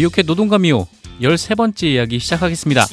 미오캣 노동감이요 13번째 이야기 시작하겠습니다.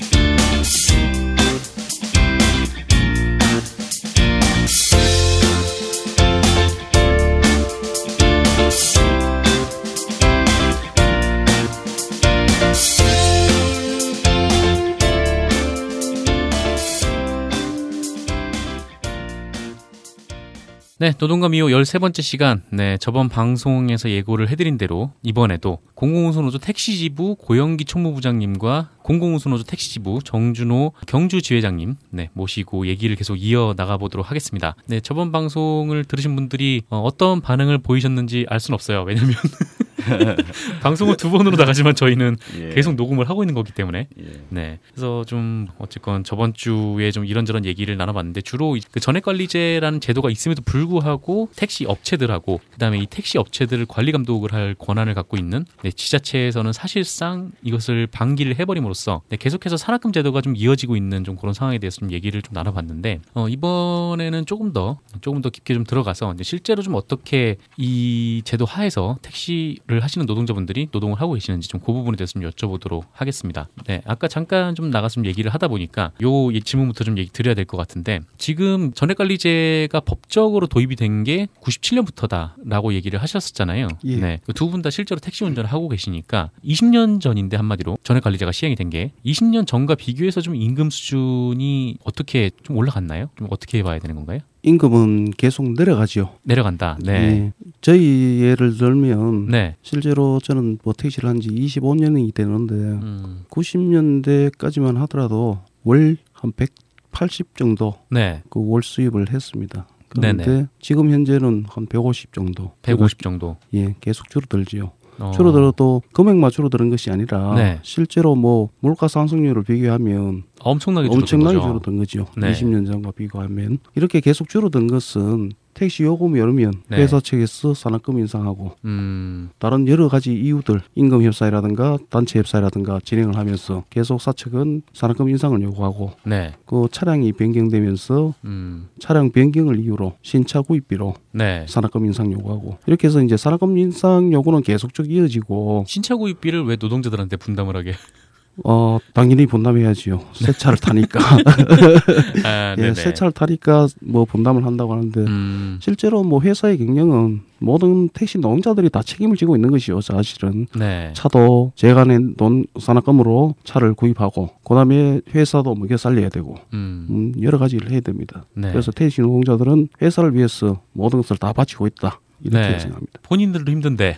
네, 노동과 미호 13번째 시간. 네, 저번 방송에서 예고를 해드린 대로 이번에도 공공운수노조 택시지부 고영기 총무부장님과 공공운수노조 택시지부 정준호 경주지회장님 네, 모시고 얘기를 계속 이어 나가 보도록 하겠습니다. 네, 저번 방송을 들으신 분들이 어, 떤 반응을 보이셨는지 알 수는 없어요. 왜냐면 방송을 두 번으로 나가지만 저희는 예. 계속 녹음을 하고 있는 거기 때문에 예. 네 그래서 좀 어쨌건 저번 주에 좀 이런저런 얘기를 나눠봤는데 주로 그 전액 관리제라는 제도가 있음에도 불구하고 택시 업체들하고 그다음에 이 택시 업체들을 관리 감독을 할 권한을 갖고 있는 네, 지자체에서는 사실상 이것을 방기를 해버림으로써 네, 계속해서 산학금 제도가 좀 이어지고 있는 좀 그런 상황에 대해서 좀 얘기를 좀 나눠봤는데 어, 이번에는 조금 더 조금 더 깊게 좀 들어가서 실제로 좀 어떻게 이 제도 하에서 택시를 하시는 노동자분들이 노동을 하고 계시는지 좀 그 부분에 대해서 좀 여쭤보도록 하겠습니다. 네, 아까 잠깐 좀 나가서 얘기를 하다 보니까 요 질문부터 좀 얘기 드려야 될 것 같은데 지금 전액 관리제가 법적으로 도입이 된 게 97년부터다라고 얘기를 하셨었잖아요. 예. 네, 그두분 다 실제로 택시 운전을 하고 계시니까 20년 전인데 한마디로 전액 관리제가 시행이 된 게 20년 전과 비교해서 좀 임금 수준이 어떻게 좀 올라갔나요? 좀 어떻게 봐야 되는 건가요? 임금은 계속 내려가죠. 내려간다. 네. 네. 저희 예를 들면 네. 실제로 저는 뭐 택시를 한 지 25년이 되는데 음. 90년대까지만 하더라도 월 한 180 정도 네. 그월 수입을 했습니다. 그런데 네네. 지금 현재는 한 150 정도. 150 정도. 예, 계속 줄어들지요. 어. 줄어들어도 금액만 줄어드는 것이 아니라 네. 실제로 뭐 물가 상승률을 비교하면 엄청나게 엄청나게 줄어든 거죠. 네. 20년 전과 비교하면 이렇게 계속 줄어든 것은 택시 요금이 오르면 네. 회사 측에서 산학금 인상하고 음. 다른 여러 가지 이유들 임금 협상이라든가 단체 협상이라든가 진행을 하면서 계속 사측은 산학금 인상을 요구하고 네. 그 차량이 변경되면서 음. 차량 변경을 이유로 신차 구입비로 네. 산학금 인상 요구하고 이렇게 해서 이제 산학금 인상 요구는 계속적 이어지고 신차 구입비를 왜 노동자들한테 분담을 하게 어 당연히 분담해야지요. 새 차를 타니까. 아, 예, 새 차를 타니까 뭐 분담을 한다고 하는데 음. 실제로 뭐 회사의 경영은 모든 택시 노동자들이 다 책임을 지고 있는 것이요. 사실은 네. 차도 제가 낸 돈 산악금으로 차를 구입하고 그다음에 회사도 먹여 살려야 되고 음. 음, 여러 가지 일을 해야 됩니다. 네. 그래서 택시 노동자들은 회사를 위해서 모든 것을 다 바치고 있다 이렇게 네. 생각합니다. 본인들도 힘든데.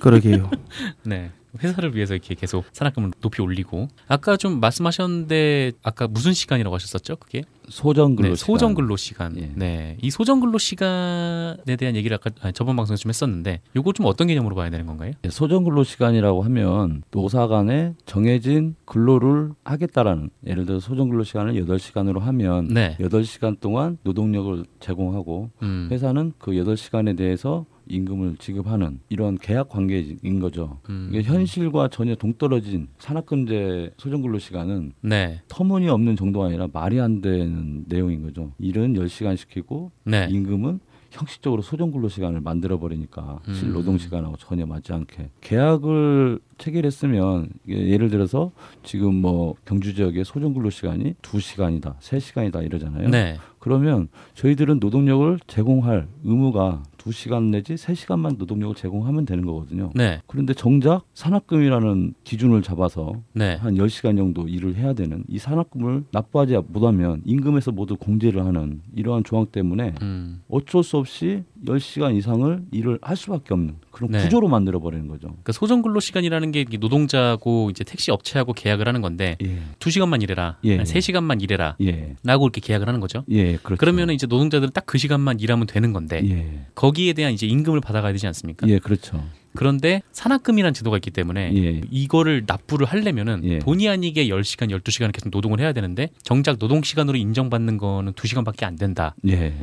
그러게요. 네. 회사를 위해서 이렇게 계속 산학금을 높이 올리고 아까 좀 말씀하셨는데 아까 무슨 시간이라고 하셨었죠? 그게 소정 근로 네, 소정 근로 시간. 예. 네. 이 소정 근로 시간에 대한 얘기를 아까 아니, 저번 방송에서 좀 했었는데 요거 좀 어떤 개념으로 봐야 되는 건가요? 네, 소정 근로 시간이라고 하면 노사 간에 정해진 근로를 하겠다라는 예를 들어 소정 근로 시간을 8시간으로 하면 네. 8시간 동안 노동력을 제공하고 음. 회사는 그 8시간에 대해서 임금을 지급하는 이런 계약 관계인 거죠. 음. 이게 현실과 전혀 동떨어진 산학근제 소정근로 시간은 네. 터무니없는 정도가 아니라 말이 안 되는 내용인 거죠. 일은 10시간 시키고 네. 임금은 형식적으로 소정 근로 시간을 만들어 버리니까 음. 실 노동 시간하고 전혀 맞지 않게 계약을 체결했으면 예를 들어서 지금 뭐 경주 지역의 소정 근로 시간이 두시간이다세시간이다 이러잖아요. 네. 그러면 저희들은 노동력을 제공할 의무가 두시간 내지 세시간만 노동력을 제공하면 되는 거거든요. 네. 그런데 정작 산학금이라는 기준을 잡아서 네. 한 열시간 정도 일을 해야 되는 이 산학금을 납부하지 못하면 임금에서 모두 공제를 하는 이러한 조항 때문에 음. 어쩔 수 없이 열시간 이상을 일을 할 수밖에 없는 그런 네. 구조로 만들어 버리는 거죠. 그러니까 소정 근로 시간이라는 게 노동자고 이제 택시 업체하고 계약을 하는 건데 예. 2시간만 일해라. 예. 3시간만 일해라. 예. 라고 이렇게 계약을 하는 거죠. 예, 그렇죠. 그러면 이제 노동자들은 딱 그 시간만 일하면 되는 건데 예. 거기에 대한 이제 임금을 받아가야 되지 않습니까? 예, 그렇죠. 그런데 산학금이라는 제도가 있기 때문에 예. 이거를 납부를 하려면은 예. 본의 아니게 10시간, 12시간 계속 노동을 해야 되는데 정작 노동 시간으로 인정받는 거는 2시간밖에 안 된다. 예.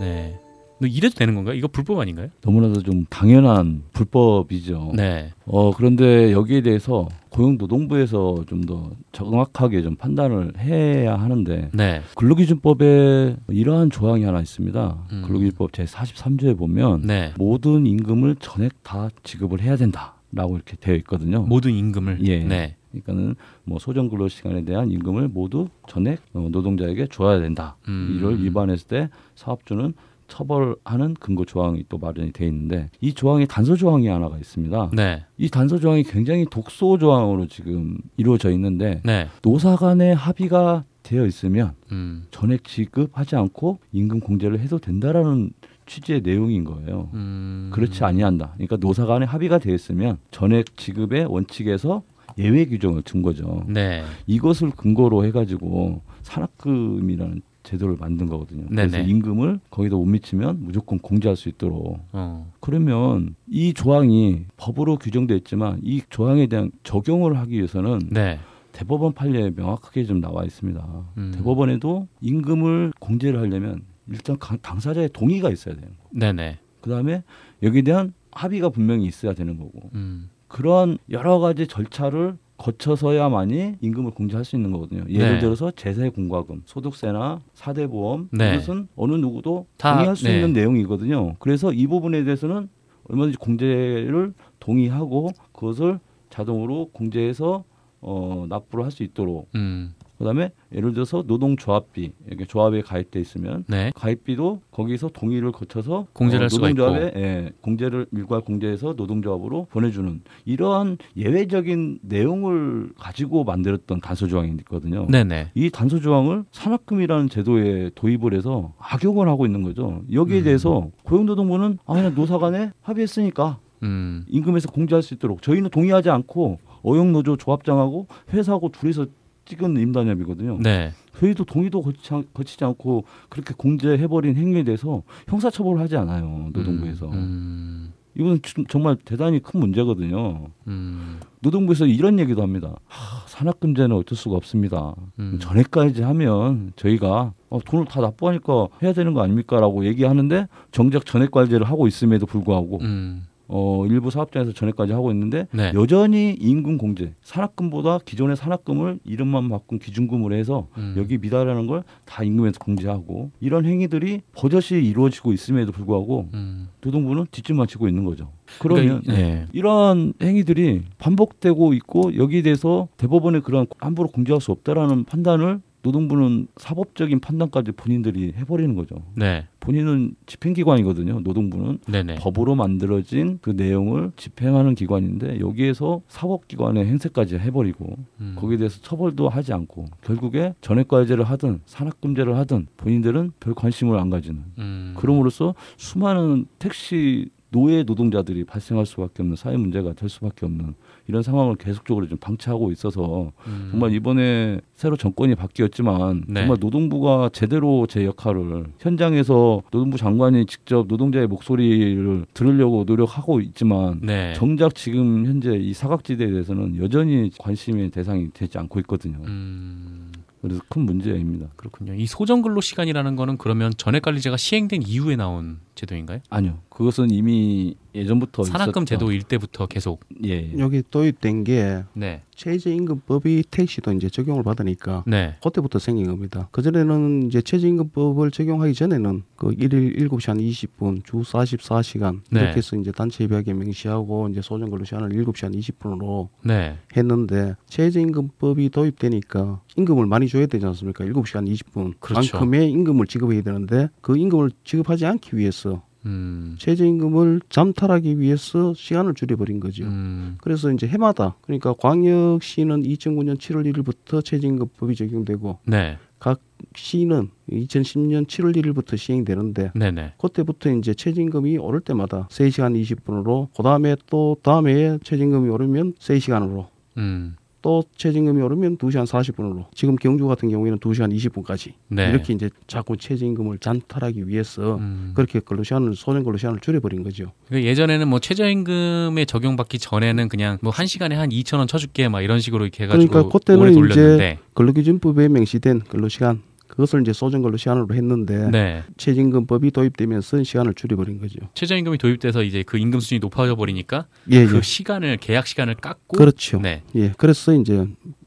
네. 이래도 되는 건가요? 이거 불법 아닌가요? 너무나도 좀 당연한 불법이죠. 네. 어 그런데 여기에 대해서 고용노동부에서 좀 더 정확하게 좀 판단을 해야 하는데 네. 근로기준법에 이러한 조항이 하나 있습니다. 음. 근로기준법 제 43조에 보면 네. 모든 임금을 전액 다 지급을 해야 된다. 라고 이렇게 되어 있거든요. 모든 임금을. 예. 네. 그러니까는 뭐 소정 근로 시간에 대한 임금을 모두 전액 어, 노동자에게 줘야 된다. 음. 이를 위반했을 때 사업주는 처벌하는 근거 조항이 또 마련이 돼 있는데 이 조항에 단서 조항이 하나가 있습니다. 네. 이 단서 조항이 굉장히 독소 조항으로 지금 이루어져 있는데 네. 노사 간의 합의가 되어 있으면 음. 전액 지급하지 않고 임금 공제를 해도 된다라는 취지의 내용인 거예요. 음. 그렇지 아니한다. 그러니까 노사 간에 합의가 되어 있으면 전액 지급의 원칙에서 예외 규정을 둔 거죠. 네. 이것을 근거로 해가지고 산학금이라는 제도를 만든 거거든요. 네네. 그래서 임금을 거기다 못 미치면 무조건 공제할 수 있도록. 어. 그러면 이 조항이 법으로 규정돼 있지만 이 조항에 대한 적용을 하기 위해서는 네. 대법원 판례에 명확하게 좀 나와 있습니다. 음. 대법원에도 임금을 공제를 하려면 일단 당사자의 동의가 있어야 돼요. 네네. 그다음에 여기에 대한 합의가 분명히 있어야 되는 거고. 음. 그런 여러 가지 절차를 거쳐서야만이 임금을 공제할 수 있는 거거든요. 예를 네. 들어서 제세 공과금, 소득세나 사대 보험 네. 이것은 어느 누구도 다, 동의할 수 네. 있는 내용이거든요. 그래서 이 부분에 대해서는 얼마든지 공제를 동의하고 그것을 자동으로 공제해서 어, 납부를 할 수 있도록 음. 그다음에 예를 들어서 노동조합비 이렇게 조합에 가입돼 있으면 네. 가입비도 거기서 동의를 거쳐서 공제를 어, 노동조합에 예, 공제를 일괄 공제해서 노동조합으로 보내주는 이러한 예외적인 내용을 가지고 만들었던 단서 조항이 있거든요. 네네. 이 단서 조항을 산학금이라는 제도에 도입을 해서 악용을 하고 있는 거죠. 여기에 음. 대해서 고용노동부는 아 그냥 노사간에 합의했으니까 음. 임금에서 공제할 수 있도록 저희는 동의하지 않고 어용노조 조합장하고 회사하고 둘이서 찍은 임단협이거든요. 네. 회의도 동의도 거치지, 거치지 않 고 그렇게 공제해버린 행위에 대해서 형사처벌을 하지 않아요 노동부에서. 음, 음. 이건 정말 대단히 큰 문제거든요. 음. 노동부에서 이런 얘기도 합니다. 하, 산학금제는 어쩔 수가 없습니다. 음. 전에까지 하면 저희가 어, 돈을 다 납부하니까 해야 되는 거 아닙니까라고 얘기하는데 정작 전액과제를 하고 있음에도 불구하고 음. 어, 일부 사업장에서 전에까지 하고 있는데 네. 여전히 임금 공제, 산학금보다 기존의 산학금을 이름만 바꾼 기준금으로 해서 음. 여기 미달하는 걸 다 임금에서 공제하고 이런 행위들이 버젓이 이루어지고 있음에도 불구하고 음. 노동부는 뒷줄만 치고 있는 거죠. 그러면 그러니까, 네. 이러한 행위들이 반복되고 있고 여기에 대해서 대법원의 그런 함부로 공제할 수 없다라는 판단을 노동부는 사법적인 판단까지 본인들이 해버리는 거죠. 네. 본인은 집행기관이거든요. 노동부는 네네. 법으로 만들어진 그 내용을 집행하는 기관인데 여기에서 사법기관의 행세까지 해버리고 음. 거기에 대해서 처벌도 하지 않고 결국에 전액과제를 하든 산학금제를 하든 본인들은 별 관심을 안 가지는. 음. 그럼으로써 수많은 택시 노예 노동자들이 발생할 수밖에 없는 사회 문제가 될 수밖에 없는 이런 상황을 계속적으로 좀 방치하고 있어서 음. 정말 이번에 새로 정권이 바뀌었지만 네. 정말 노동부가 제대로 제 역할을 현장에서 노동부 장관이 직접 노동자의 목소리를 들으려고 노력하고 있지만 네. 정작 지금 현재 이 사각지대에 대해서는 여전히 관심의 대상이 되지 않고 있거든요. 음. 그래서 큰 문제입니다. 그렇군요. 이 소정 근로 시간이라는 거는 그러면 전액 관리제가 시행된 이후에 나온 제도인가요? 아니요. 그것은 이미 예전부터 산학금 제도일 때부터 계속 예. 여기 도입된 게 네. 최저임금법이 택시도 이제 적용을 받으니까 네. 그때부터 생긴 겁니다. 그 전에는 이제 최저임금법을 적용하기 전에는 그 일일 일곱 시한 이십 분 주 사십사 시간 네. 이렇게 해서 이제 단체 협약에 명시하고 이제 소정 근로 시간을 일곱 시한 이십 분으로 네. 했는데 최저임금법이 도입되니까 임금을 많이 줘야 되지 않습니까? 일곱 시간 이십 분 그렇죠. 만큼의 임금을 지급해야 되는데 그 임금을 지급하지 않기 위해서 음. 최저임금을 잠탈하기 위해서 시간을 줄여버린 거죠. 음. 그래서 이제 해마다 그러니까 광역시는 2009년 7월 1일부터 최저임금법이 적용되고 네. 각 시는 2010년 7월 1일부터 시행되는데 네네. 그때부터 이제 최저임금이 오를 때마다 3시간 20분으로 그다음에 또 다음에 최저임금이 오르면 3시간으로 음. 또 최저임금이 오르면 2시간 40분으로 지금 경주 같은 경우에는 2시간 20분까지 네. 이렇게 이제 자꾸 최저임금을 잔탈하기 위해서 음. 그렇게 근로 시간을 소정 근로 시간을 줄여버린 거죠. 그러니까 예전에는 뭐 최저임금에 적용받기 전에는 그냥 뭐 한 시간에 한 2천 원 쳐줄게 막 이런 식으로 이렇게 해가지고 그러니까 그때는 이제 근로기준법에 명시된 근로 시간 그것을 이제 소정 근로 시간으로 했는데 네. 최저임금법이 도입되면서 시간을 줄여버린 거죠. 최저임금이 도입돼서 이제 그 임금 수준이 높아져 버리니까 예, 그 예. 시간을 계약 시간을 깎고 그렇죠. 네. 예, 그래서 이제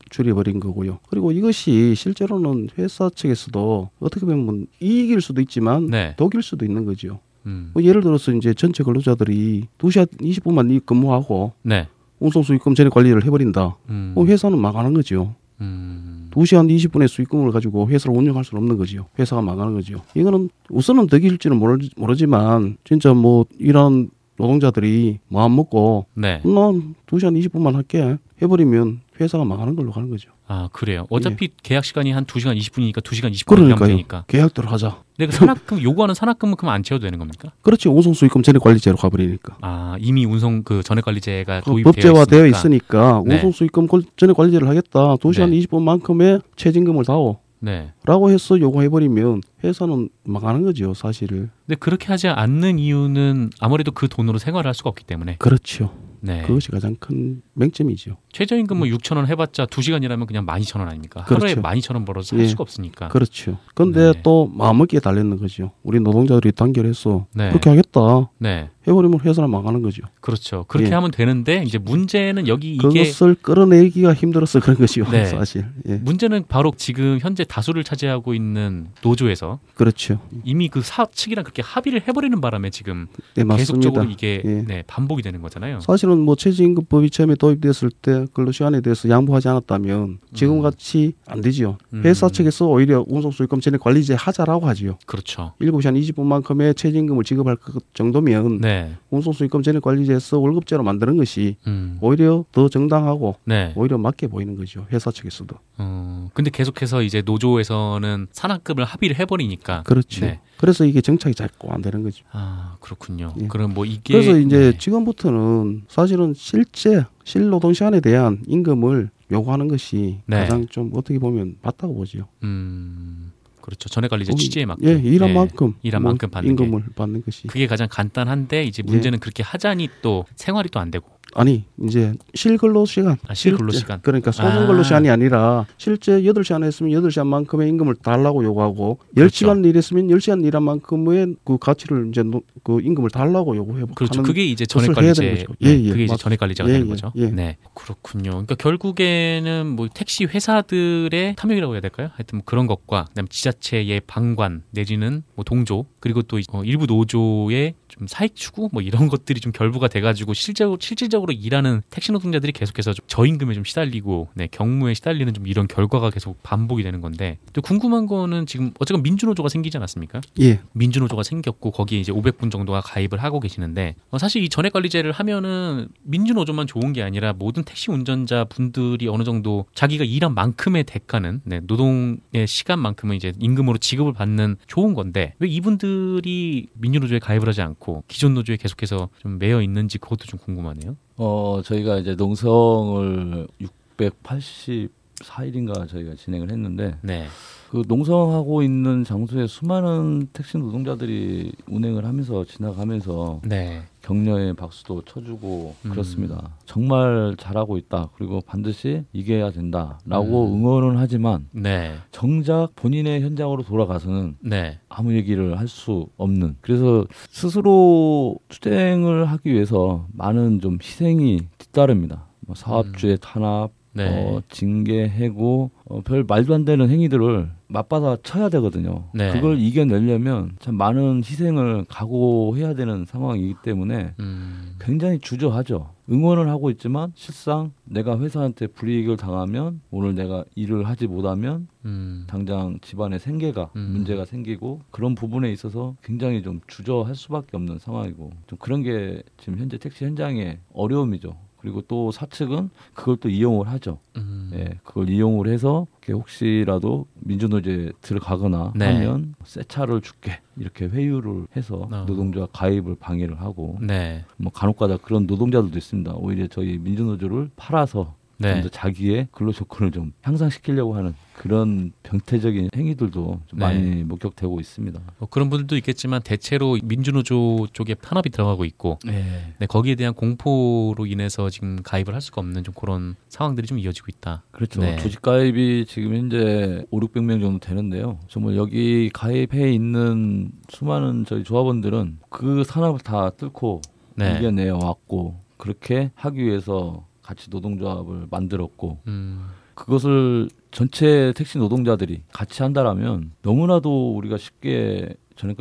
줄여버린 거고요. 그리고 이것이 실제로는 회사 측에서도 어떻게 보면 이익일 수도 있지만 네. 독일 수도 있는 거죠. 음. 뭐 예를 들어서 이제 전체 근로자들이 2시간 20분만 근무하고 네. 운송 수익금 전액 관리를 해버린다. 음. 뭐 회사는 망하는 거죠. 음. 2시간 20분의 수익금을 가지고 회사를 운영할 수는 없는 거지요. 회사가 망하는 거지요. 이거는 우선은 덕일지는 모르지만 진짜 뭐 이런 노동자들이 마음 먹고 네. 난 2시간 20분만 할게 해버리면 회사가 망하는 걸로 가는 거죠. 아 그래요. 어차피 예. 계약 시간이 한 2시간 20분이니까 2시간 20분 하면 되니까. 계약대로 하자. 내가 산학금 요구하는 산학금은 그럼 안 채워도 되는 겁니까? 그렇지. 운송 수익금 전액 관리제로 가버리니까. 아 이미 운송 그 전액 관리제가 그 법제화되어 있으니까, 네. 운송 수익금 전액 관리제를 하겠다. 2시간 네. 20분만큼의 최진금을 다오. 네. 라고 해서 요구해버리면 회사는 망하는 거죠, 사실을. 근데 그렇게 하지 않는 이유는 아무래도 그 돈으로 생활을 할 수가 없기 때문에. 그렇죠. 네. 그것이 가장 큰 맹점이죠. 최저임금 뭐 6천 원 해봤자 2 시간이라면 그냥 12,000원 아닙니까? 그렇죠. 하루에 12,000원 벌어서 살 예. 수가 없으니까. 그렇죠. 근데 네. 또 마음먹기에 달렸는 거죠. 우리 노동자들이 단결해서 네. 그렇게 하겠다. 네. 해버리면 회사는 망하는 거죠. 그렇죠. 그렇게 예. 하면 되는데 이제 문제는 여기 이게 그것을 끌어내기가 힘들어서 그런 것이요. 네. 사실. 예. 문제는 바로 지금 현재 다수를 차지하고 있는 노조에서 그렇죠. 이미 그 사업 측이랑 그렇게 합의를 해버리는 바람에 지금 네, 계속적으로 이게 예. 네, 반복이 되는 거잖아요. 사실은 뭐 최저임금법이 처음에 도 입됐을 때 근로 시간에 대해서 양보하지 않았다면 지금 음. 같이 안 되지요. 음. 회사 측에서 오히려 운송수익금 전액 관리제 하자라고 하지요. 그렇죠. 7시간 20분만큼의 최저임금을 지급할 정도면 네. 네. 운송수익금 전액 관리제에서 월급제로 만드는 것이 음. 오히려 더 정당하고 네. 오히려 맞게 보이는 거죠 회사 측에서도. 어, 근데 계속해서 이제 노조에서는 산학금을 합의를 해버리니까. 그렇죠. 네. 그래서 이게 정착이 자꾸 안 되는 거죠. 아 그렇군요. 예. 그럼 뭐 이게 그래서 이제 네. 지금부터는 사실은 실제 실노동 시간에 대한 임금을 요구하는 것이 네. 가장 좀 어떻게 보면 맞다고 보죠. 음. 그렇죠. 전액 관리제 취지에 맞게 예, 일한 네. 만큼 일한 뭐 만큼 받는 임금을 게. 받는 것이 그게 가장 간단한데 이제 문제는 예. 그렇게 하자니 또 생활이 또 안 되고 아니 이제 실근로 시간. 아, 실근로 시간. 그러니까 소정 근로 아. 시간이 아니라 실제 여덟 시간 했으면 여덟 시간만큼의 임금을 달라고 요구하고 열 그렇죠. 일했으면 열 시간 일한 만큼의 그 가치를 이제 그 임금을 달라고 요구해 그렇죠. 그게 이제 전액 관리제. 예, 예, 그게 이제 전액 관리제가 예, 되는 예, 거죠. 예. 네 그렇군요. 그러니까 결국에는 뭐 택시 회사들의 탐욕이라고 해야 될까요? 하여튼 뭐 그런 것과 그다음 지자체의 방관 내지는 뭐 동조 그리고 또 어, 일부 노조의 좀 사익 추구 뭐 이런 것들이 좀 결부가 돼가지고 실제로 실질적으로 일하는 택시 노동자들이 계속해서 좀 저임금에 좀 시달리고 네, 경무에 시달리는 좀 이런 결과가 계속 반복이 되는 건데 또 궁금한 거는 지금 어쨌건 민주노조가 생기지 않았습니까? 예. 민주노조가 생겼고 거기에 이제 500분 정도가 가입을 하고 계시는데 어, 사실 이 전액 관리제를 하면은 민주노조만 좋은 게 아니라 모든 택시 운전자 분들이 어느 정도 자기가 일한 만큼의 대가는 네, 노동의 시간만큼은 이제 임금으로 지급을 받는 좋은 건데 왜 이분들이 민주노조에 가입을 하지 않고 않고 기존 노조에 계속해서 좀 매여 있는지 그것도 좀 궁금하네요. 어 저희가 이제 농성을 684일인가 저희가 진행을 했는데 네. 그 농성하고 있는 장소에 수많은 택시 노동자들이 운행을 하면서 지나가면서 네. 격려의 박수도 쳐주고 음. 그렇습니다. 정말 잘하고 있다. 그리고 반드시 이겨야 된다라고 음. 응원은 하지만 네. 정작 본인의 현장으로 돌아가서는 네. 아무 얘기를 할 수 없는. 그래서 스스로 투쟁을 하기 위해서 많은 좀 희생이 뒤따릅니다. 뭐 사업주의 음. 탄압, 네. 어, 징계, 해고, 어, 별 말도 안 되는 행위들을 맞받아 쳐야 되거든요. 네. 그걸 이겨내려면 참 많은 희생을 각오해야 되는 상황이기 때문에 음. 굉장히 주저하죠. 응원을 하고 있지만 실상 내가 회사한테 불이익을 당하면 오늘 내가 일을 하지 못하면 음. 당장 집안의 생계가 음. 문제가 생기고 그런 부분에 있어서 굉장히 좀 주저할 수밖에 없는 상황이고 좀 그런 게 지금 현재 택시 현장의 어려움이죠. 그리고 또 사측은 그걸 또 이용을 하죠. 음. 예, 그걸 이용을 해서 혹시라도 민주노조에 들어가거나 네. 하면 새 차를 줄게 이렇게 회유를 해서 어. 노동자 가입을 방해를 하고 네. 뭐 간혹가다 그런 노동자들도 있습니다. 오히려 저희 민주노조를 팔아서 네. 좀더 자기의 근로 조건을 좀 향상시키려고 하는 그런 병태적인 행위들도 좀 네. 많이 목격되고 있습니다. 뭐 그런 분들도 있겠지만 대체로 민주노조 쪽에 편압이 들어가고 있고 네. 네, 거기에 대한 공포로 인해서 지금 가입을 할 수가 없는 좀 그런 상황들이 좀 이어지고 있다. 그렇죠. 네. 조직 가입이 지금 현재 5, 600명 정도 되는데요. 정말 여기 가입해 있는 수많은 저희 조합원들은 그 산업을 다 뚫고 네. 이겨내 왔고 그렇게 하기 위해서 같이 노동조합을 만들었고 음. 그것을 전체 택시 노동자들이 같이 한다라면 너무나도 우리가 쉽게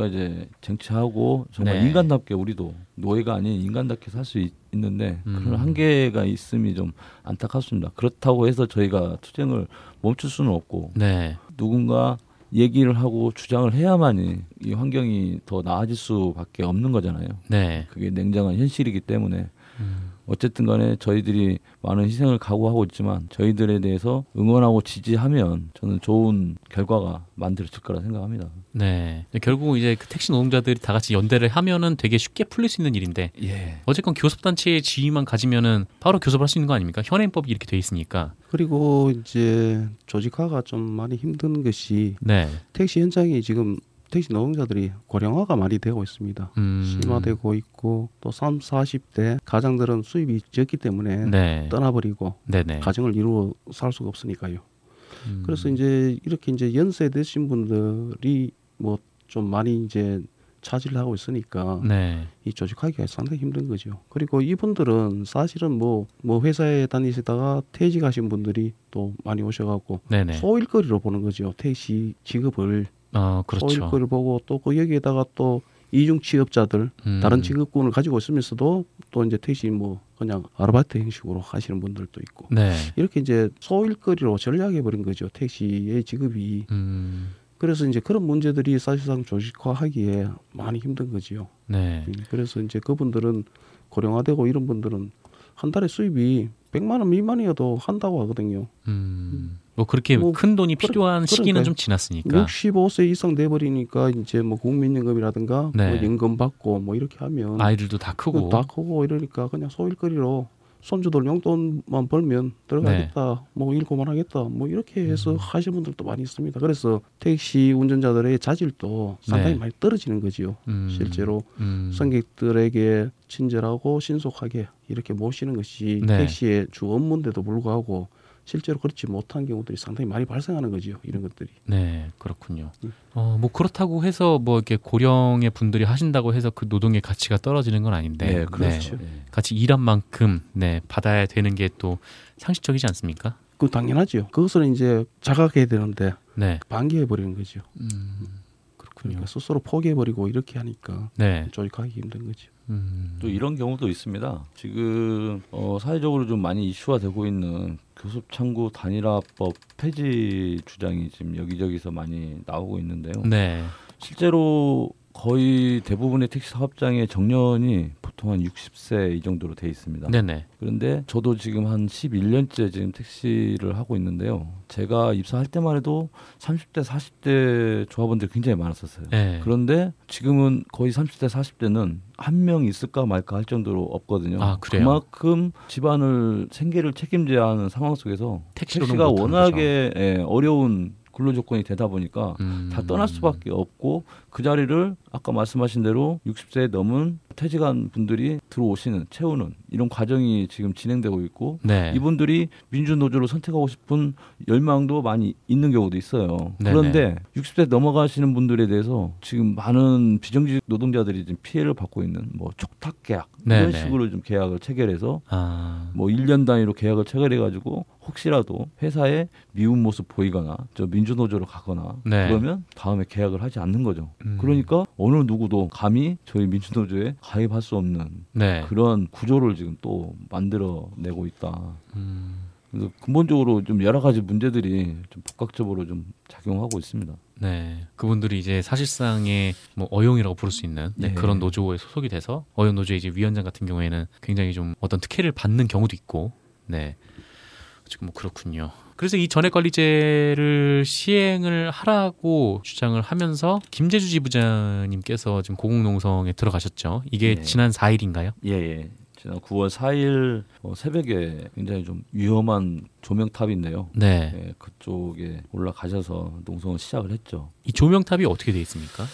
이제 쟁취하고 정말 네. 인간답게 우리도 노예가 아닌 인간답게 살 수 있는데 음. 그런 한계가 있음이 좀 안타깝습니다. 그렇다고 해서 저희가 투쟁을 멈출 수는 없고 네. 누군가 얘기를 하고 주장을 해야만이 이 환경이 더 나아질 수밖에 없는 거잖아요. 네. 그게 냉정한 현실이기 때문에 음. 어쨌든 간에 저희들이 많은 희생을 각오하고 있지만 저희들에 대해서 응원하고 지지하면 저는 좋은 결과가 만들어질 거라 생각합니다. 네. 결국 이제 그 택시 노동자들이 다 같이 연대를 하면은 되게 쉽게 풀릴 수 있는 일인데 예. 어쨌건 교섭단체의 지위만 가지면은 바로 교섭할 수 있는 거 아닙니까? 현행법이 이렇게 돼 있으니까. 그리고 이제 조직화가 좀 많이 힘든 것이 네. 택시 현장이 지금 택시 노동자들이 고령화가 많이 되고 있습니다. 음. 심화되고 있고 또 3, 40대 가장들은 수입이 적기 때문에 네. 떠나버리고 네네. 가정을 이루어 살 수가 없으니까요. 음. 그래서 이제 이렇게 이제 연세 드신 분들이 뭐 좀 많이 이제 차지를 하고 있으니까 네. 이 조직하기가 상당히 힘든 거죠. 그리고 이분들은 사실은 뭐뭐 뭐 회사에 다니시다가 퇴직하신 분들이 또 많이 오셔갖고. 소일거리로 보는 거죠. 택시 직업을 아, 그렇죠. 소일거를 보고 또 그 여기에다가 또 이중 취업자들 음. 다른 직업군을 가지고 있으면서도 또 이제 택시 뭐 그냥 아르바이트 형식으로 하시는 분들도 있고 네. 이렇게 이제 소일거리로 전략해 버린 거죠 택시의 직업이 음. 그래서 이제 그런 문제들이 사실상 조직화하기에 많이 힘든 거지요. 네. 음, 그래서 이제 그분들은 고령화되고 이런 분들은 한 달에 수입이 100만 원 미만이어도 한다고 하거든요. 음. 뭐 그렇게 뭐 큰 돈이 필요한 그, 시기는 좀 지났으니까. 65세 이상 돼 버리니까 이제 뭐 국민연금이라든가 네. 뭐 연금 받고 뭐 이렇게 하면 아이들도 다 크고 다 크고 이러니까 그냥 소일거리로 손주들 용돈만 벌면 들어가겠다, 네. 뭐 일고만 하겠다, 뭐 이렇게 해서 음. 하시는 분들도 많이 있습니다. 그래서 택시 운전자들의 자질도 상당히 네. 많이 떨어지는 거지요. 음. 실제로 음. 승객들에게 친절하고 신속하게 이렇게 모시는 것이 네. 택시의 주 업무인데도 불구하고 실제로 그렇지 못한 경우들이 상당히 많이 발생하는 거죠. 이런 것들이. 네, 그렇군요. 음. 어, 뭐 그렇다고 해서 뭐 이렇게 고령의 분들이 하신다고 해서 그 노동의 가치가 떨어지는 건 아닌데. 네, 그렇죠. 네, 같이 일한 만큼 네, 받아야 되는 게 또 상식적이지 않습니까? 그 당연하죠. 그것을 이제 자각해야 되는데 네. 반기해 버리는 거죠. 음, 그렇군요. 그러니까 스스로 포기해 버리고 이렇게 하니까 네. 조직하기 힘든 거죠. 음. 또 이런 경우도 있습니다. 지금 어, 사회적으로 좀 많이 이슈화 되고 있는 교섭 창구 단일화법 폐지 주장이 지금 여기저기서 많이 나오고 있는데요. 네. 실제로 거의 대부분의 택시 사업장의 정년이 보통 한 60세 이 정도로 돼 있습니다. 네네. 그런데 저도 지금 한 11년째 지금 택시를 하고 있는데요. 제가 입사할 때만 해도 30대, 40대 조합원들이 굉장히 많았었어요. 네. 그런데 지금은 거의 30대, 40대는 한 명 있을까 말까 할 정도로 없거든요. 아, 그만큼 집안을 생계를 책임져야 하는 상황 속에서 택시가 워낙에 예, 어려운 근로 조건이 되다 보니까 음. 다 떠날 수밖에 없고 그 자리를 아까 말씀하신 대로 60세 넘은 퇴직한 분들이 들어오시는 채우는 이런 과정이 지금 진행되고 있고 네. 이분들이 민주노조를 선택하고 싶은 열망도 많이 있는 경우도 있어요. 네네. 그런데 60세 넘어가시는 분들에 대해서 지금 많은 비정규직 노동자들이 지금 피해를 받고 있는 뭐 촉탁 계약 네네. 이런 식으로 좀 계약을 체결해서 아. 뭐 1년 단위로 계약을 체결해 가지고 혹시라도 회사에 미운 모습 보이거나 저 민주노조로 가거나 네. 그러면 다음에 계약을 하지 않는 거죠. 음. 그러니까 어느 누구도 감히 저희 민주노조에 가입할 수 없는 네. 그런 구조를 지금 또 만들어내고 있다. 음. 그래서 근본적으로 좀 여러 가지 문제들이 좀 복합적으로 좀 작용하고 있습니다. 네, 그분들이 이제 사실상의 뭐 어용이라고 부를 수 있는 네, 네. 그런 노조에 소속이 돼서 어용 노조의 이제 위원장 같은 경우에는 굉장히 좀 어떤 특혜를 받는 경우도 있고, 네, 지금 뭐 그렇군요. 그래서 이 전액관리제를 시행을 하라고 주장을 하면서 김재주 지부장님께서 지금 고공농성에 들어가셨죠. 이게 예. 지난 4일인가요? 예, 예. 지난 9월 4일 어, 새벽에 굉장히 좀 위험한 조명탑인데요. 네. 예, 그쪽에 올라가셔서 농성을 시작을 했죠. 이 조명탑이 어떻게 되어 있습니까?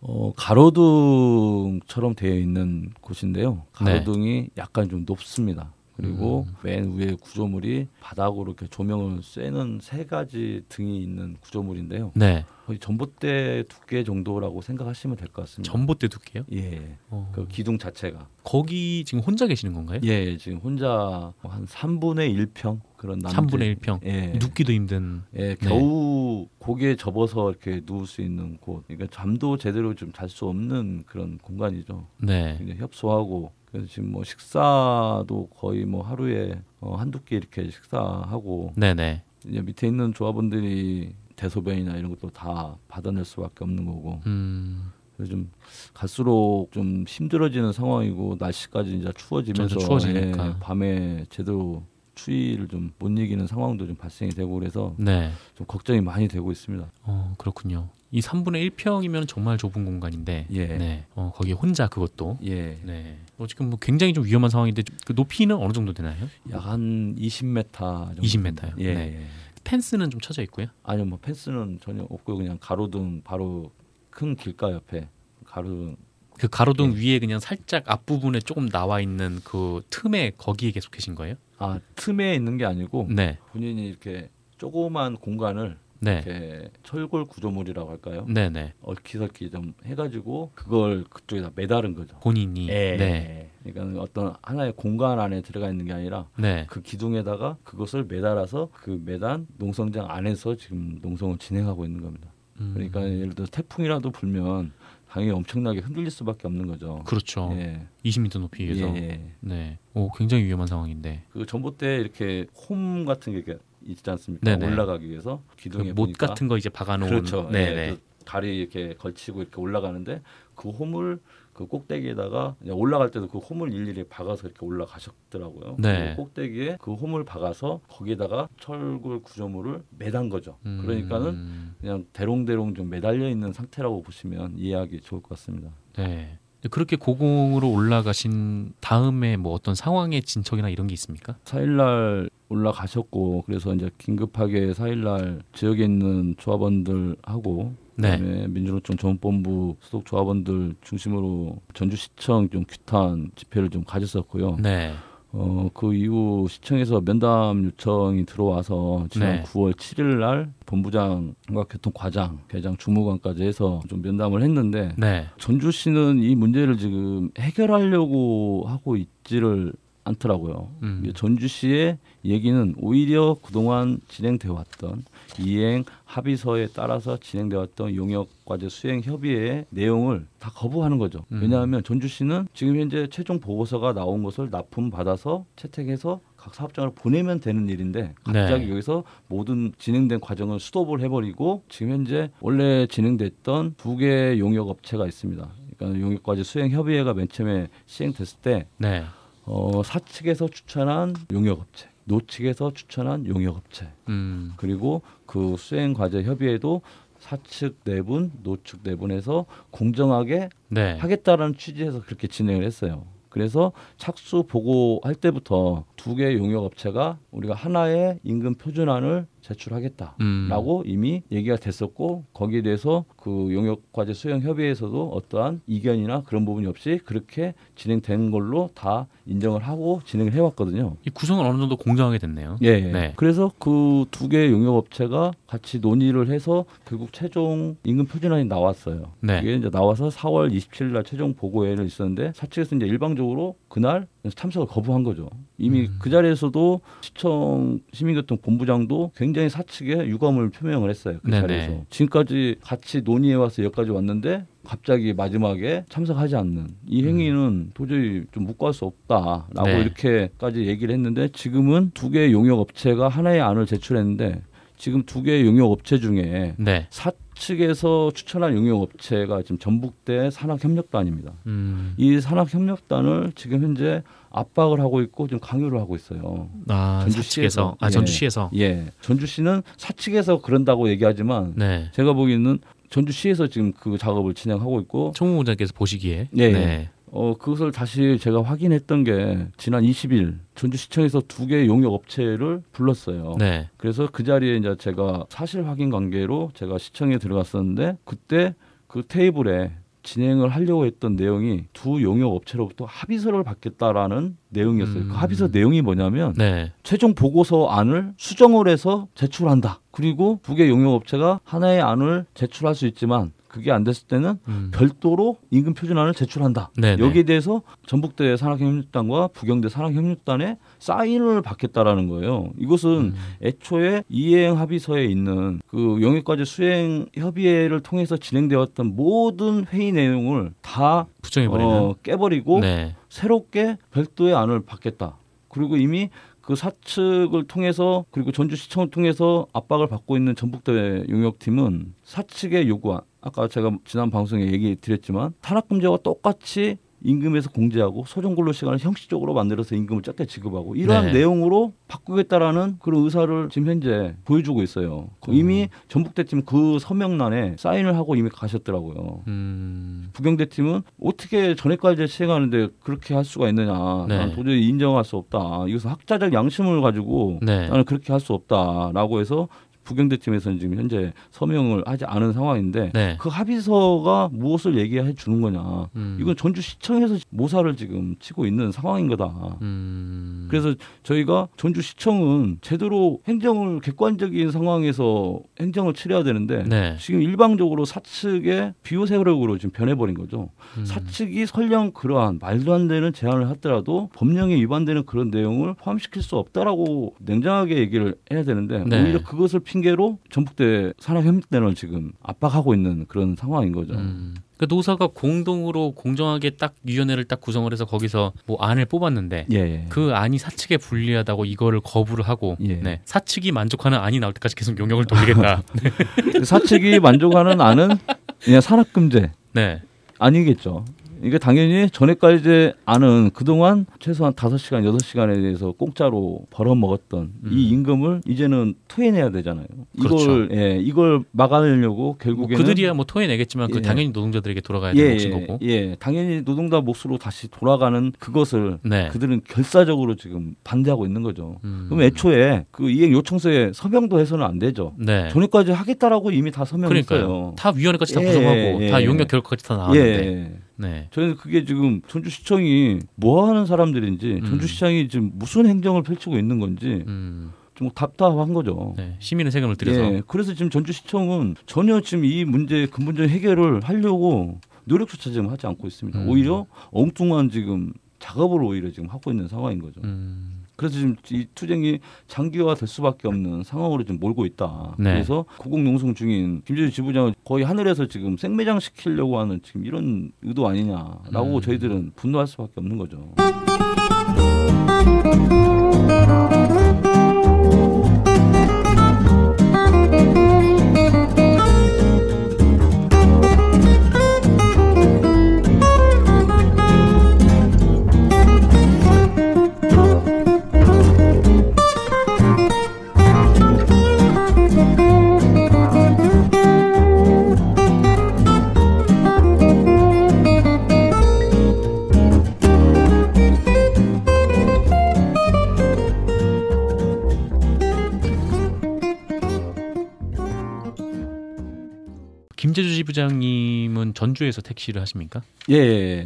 어, 가로등처럼 되어 있는 곳인데요. 가로등이 네. 약간 좀 높습니다. 그리고 음. 맨 위에 구조물이 바닥으로 이렇게 조명을 쐬는 세 가지 등이 있는 구조물인데요. 네. 거의 전봇대 두께 정도라고 생각하시면 될 것 같습니다. 전봇대 두께요? 예. 어. 그 기둥 자체가. 거기 지금 혼자 계시는 건가요? 예, 예. 지금 혼자 한 3분의 1평 그 그런 남지 3분의 1평. 예. 눕기도 힘든. 예, 네. 겨우 고개 접어서 이렇게 누울 수 있는 곳. 그러니까 잠도 제대로 좀 잘 수 없는 그런 공간이죠. 네. 협소하고 그래서 지금 뭐 식사도 거의 뭐 하루에 어, 한두 끼 이렇게 식사하고 네네. 이제 밑에 있는 조합원들이 대소변이나 이런 것도 다 받아낼 수밖에 없는 거고. 음. 좀 갈수록 좀 힘들어지는 상황이고 날씨까지 이제 추워지면서 추워지니까. 예, 밤에 제대로 추위를 좀 못 이기는 상황도 좀 발생이 되고 그래서 네. 좀 걱정이 많이 되고 있습니다. 어 그렇군요. 이 3분의 1평이면 정말 좁은 공간인데 예. 네. 어, 거기에 혼자 그것도 예. 네. 어, 지금 뭐 굉장히 좀 위험한 상황인데 그 높이는 어느 정도 되나요? 약한 20m 정도. 20m요. 예. 네. 펜스는 좀 쳐져 있고요. 아니요, 뭐 펜스는 전혀 없고 그냥 가로등 바로 큰 길가 옆에 가로등 그 가로등 예. 위에 그냥 살짝 앞부분에 조금 나와 있는 그 틈에 거기에 계속 계신 거예요? 아 틈에 있는 게 아니고 네. 본인이 이렇게 조그만 공간을 네. 이렇게 철골 구조물이라고 할까요? 네네. 네. 얽히설키 좀 해가지고 그걸 그쪽에다 매달은 거죠. 본인이. 예. 네. 그러니까 어떤 하나의 공간 안에 들어가 있는 게 아니라 네. 그 기둥에다가 그것을 매달아서 그 매단 농성장 안에서 지금 농성을 진행하고 있는 겁니다. 음. 그러니까 예를 들어 태풍이라도 불면 당연히 엄청나게 흔들릴 수밖에 없는 거죠. 그렇죠. 예. 20m 높이에서. 예. 네. 오, 굉장히 위험한 상황인데. 그 전봇대 이렇게 홈 같은 게 있지 않습니까? 네네. 올라가기 위해서 기둥에 그 못 같은 거 이제 박아놓은. 그렇죠. 네. 예. 그 다리 이렇게 걸치고 이렇게 올라가는데 그 홈을 그 꼭대기에다가 올라갈 때도 그 홈을 일일이 박아서 이렇게 올라가셨더라고요. 네. 그 꼭대기에 그 홈을 박아서 거기에다가 철골 구조물을 매단 거죠. 음. 그러니까는 그냥 대롱대롱 좀 매달려 있는 상태라고 보시면 이해하기 좋을 것 같습니다. 네. 그렇게 고공으로 올라가신 다음에 뭐 어떤 상황의 진척이나 이런 게 있습니까? 4일날 올라가셨고 그래서 이제 긴급하게 4일날 지역에 있는 조합원들하고 네. 그다음에 민주노총 전본부 소속 조합원들 중심으로 전주시청 좀 규탄 집회를 좀 가졌었고요. 네. 어, 그 이후 시청에서 면담 요청이 들어와서 지난 네. 9월 7일 날 본부장과 교통과장, 대장 주무관까지 해서 좀 면담을 했는데 네. 전주시는 이 문제를 지금 해결하려고 하고 있지를 않더라고요. 음. 전주시의 얘기는 오히려 그동안 진행되어 왔던 이행 합의서에 따라서 진행되어 왔던 용역 과제 수행 협의회의 내용을 다 거부하는 거죠. 음. 왜냐하면 전주시는 지금 현재 최종 보고서가 나온 것을 납품 받아서 채택해서 각 사업장을 보내면 되는 일인데 갑자기 네. 여기서 모든 진행된 과정을 스톱을 해버리고 지금 현재 원래 진행됐던 두 개의 용역 업체가 있습니다. 그러니까 용역 과제 수행 협의회가 맨 처음에 시행됐을 때 네. 어, 사측에서 추천한 용역 업체, 노측에서 추천한 용역업체, 음. 그리고 그 수행 과제 협의회도 사측 네분, 노측 네분에서 공정하게 네. 하겠다라는 취지에서 그렇게 진행을 했어요. 그래서 착수 보고할 때부터 두 개의 용역 업체가 우리가 하나의 임금 표준안을 제출하겠다라고 음. 이미 얘기가 됐었고 거기에 대해서 그 용역 과제 수행 협의회에서도 어떠한 이견이나 그런 부분이 없이 그렇게 진행된 걸로 다 인정을 하고 진행을 해왔거든요. 이 구성은 어느 정도 공정하게 됐네요. 예. 네. 그래서 그 두 개의 용역 업체가 같이 논의를 해서 결국 최종 임금 표준안이 나왔어요. 네. 이게 이제 나와서 4월 27일 날 최종 보고회를 있었는데 사측에서 이제 일방적으로 그날 참석을 거부한 거죠. 이미 음. 그 자리에서도 시청 시민교통 본부장도 굉장히 사측에 유감을 표명을 했어요. 그 네네. 자리에서 지금까지 같이 논의해 와서 여기까지 왔는데 갑자기 마지막에 참석하지 않는 이 음. 행위는 음. 도저히 좀 묵과할 수 없다라고 네. 이렇게까지 얘기를 했는데 지금은 두 개의 용역 업체가 하나의 안을 제출했는데 지금 두 개의 용역 업체 중에 네. 사 측에서 추천한 용역 업체가 지금 전북대 산학협력단입니다. 음. 이 산학협력단을 지금 현재 압박을 하고 있고 좀 강요를 하고 있어요. 아, 전주시에서 아 전주시에서 예, 예. 전주시는 사측에서 그런다고 얘기하지만 네. 제가 보기에는 전주시에서 지금 그 작업을 진행하고 있고 총무부장께서 보시기에 네. 네. 어 그것을 다시 제가 확인했던 게 지난 20일 전주시청에서 두 개의 용역 업체를 불렀어요. 네. 그래서 그 자리에 이제 제가 사실 확인 관계로 제가 시청에 들어갔었는데 그때 그 테이블에 진행을 하려고 했던 내용이 두 용역 업체로부터 합의서를 받겠다라는 내용이었어요. 음. 그 합의서 내용이 뭐냐면 네. 최종 보고서 안을 수정을 해서 제출한다. 그리고 두 개 용역 업체가 하나의 안을 제출할 수 있지만 그게 안 됐을 때는 음. 별도로 임금 표준안을 제출한다. 네네. 여기에 대해서 전북대 산학협력단과 부경대 산학협력단에 사인을 받겠다라는 거예요. 이것은 음. 애초에 이행 합의서에 있는 그 영역과제 수행 협의회를 통해서 진행되었던 모든 회의 내용을 다 부정해버리는 어, 깨버리고 네. 새롭게 별도의 안을 받겠다. 그리고 이미 그 사측을 통해서 그리고 전주시청을 통해서 압박을 받고 있는 전북대 용역팀은 사측의 요구안 아까 제가 지난 방송에 얘기 드렸지만 탄압금지와 똑같이 임금에서 공제하고 소정근로 시간을 형식적으로 만들어서 임금을 적게 지급하고 이러한 네. 내용으로 바꾸겠다라는 그런 의사를 지금 현재 보여주고 있어요. 음. 이미 전북대팀 그 서명란에 사인을 하고 이미 가셨더라고요. 음. 부경대팀은 어떻게 전액까지 시행하는데 그렇게 할 수가 있느냐? 네. 나는 도저히 인정할 수 없다. 이것은 학자적 양심을 가지고 네. 나는 그렇게 할 수 없다라고 해서 부경대 팀에서는 지금 현재 서명을 하지 않은 상황인데 네. 그 합의서가 무엇을 얘기해 주는 거냐. 음. 이건 전주 시청에서 모사를 지금 치고 있는 상황인 거다. 음. 그래서 저희가 전주 시청은 제대로 행정을 객관적인 상황에서 행정을 치러야 되는데 네. 지금 일방적으로 사측의 비호 세력으로 지금 변해버린 거죠. 음. 사측이 설령 그러한 말도 안 되는 제안을 하더라도 법령에 위반되는 그런 내용을 포함시킬 수 없다라고 냉정하게 얘기를 해야 되는데 네. 오히려 그것을 피 핑계로 전북대 산학협력단을 지금 압박하고 있는 그런 상황인 거죠. 음. 그 노사가 공동으로 공정하게 딱 위원회를 딱 구성을 해서 거기서 뭐 안을 뽑았는데 예, 예. 그 안이 사측에 불리하다고 이거를 거부를 하고 예. 네. 사측이 만족하는 안이 나올 때까지 계속 용역을 돌리겠다. 사측이 만족하는 안은 그냥 산학금제 네. 아니겠죠. 이게 당연히 전에까지 아는 그동안 최소한 다섯 시간 여섯 시간에 대해서 공짜로 벌어먹었던 음. 이 임금을 이제는 토해내야 되잖아요. 그렇죠. 이걸 예, 이걸 막아내려고 결국에는 뭐 그들이야 뭐 토해내겠지만 그 예. 당연히 노동자들에게 돌아가야 되는 예, 몫인 거고. 예, 당연히 노동자 몫으로 다시 돌아가는 그것을 네. 그들은 결사적으로 지금 반대하고 있는 거죠. 음. 그럼 애초에 그 이행 요청서에 서명도 해서는 안 되죠. 네. 전에까지 하겠다라고 이미 다 서명했어요. 다 위원회까지 다 구성하고 예, 다 예. 용역 결과까지 다 나왔는데. 예. 네. 저는 그게 지금 전주시청이 뭐 하는 사람들인지 음. 전주시장이 지금 무슨 행정을 펼치고 있는 건지 음. 좀 답답한 거죠. 네. 시민의 세금을 들여서. 예. 그래서 지금 전주시청은 전혀 지금 이 문제 근본적인 해결을 하려고 노력조차 지금 하지 않고 있습니다. 음. 오히려 엉뚱한 지금 작업을 오히려 지금 하고 있는 상황인 거죠. 음. 그래서 지금 이 투쟁이 장기화될 수밖에 없는 상황으로 좀 몰고 있다. 네. 그래서 고공농성 중인 김재주 지부장을 거의 하늘에서 지금 생매장 시키려고 하는 지금 이런 의도 아니냐라고 음. 저희들은 분노할 수밖에 없는 거죠. 전주에서 택시를 하십니까? 예. 예,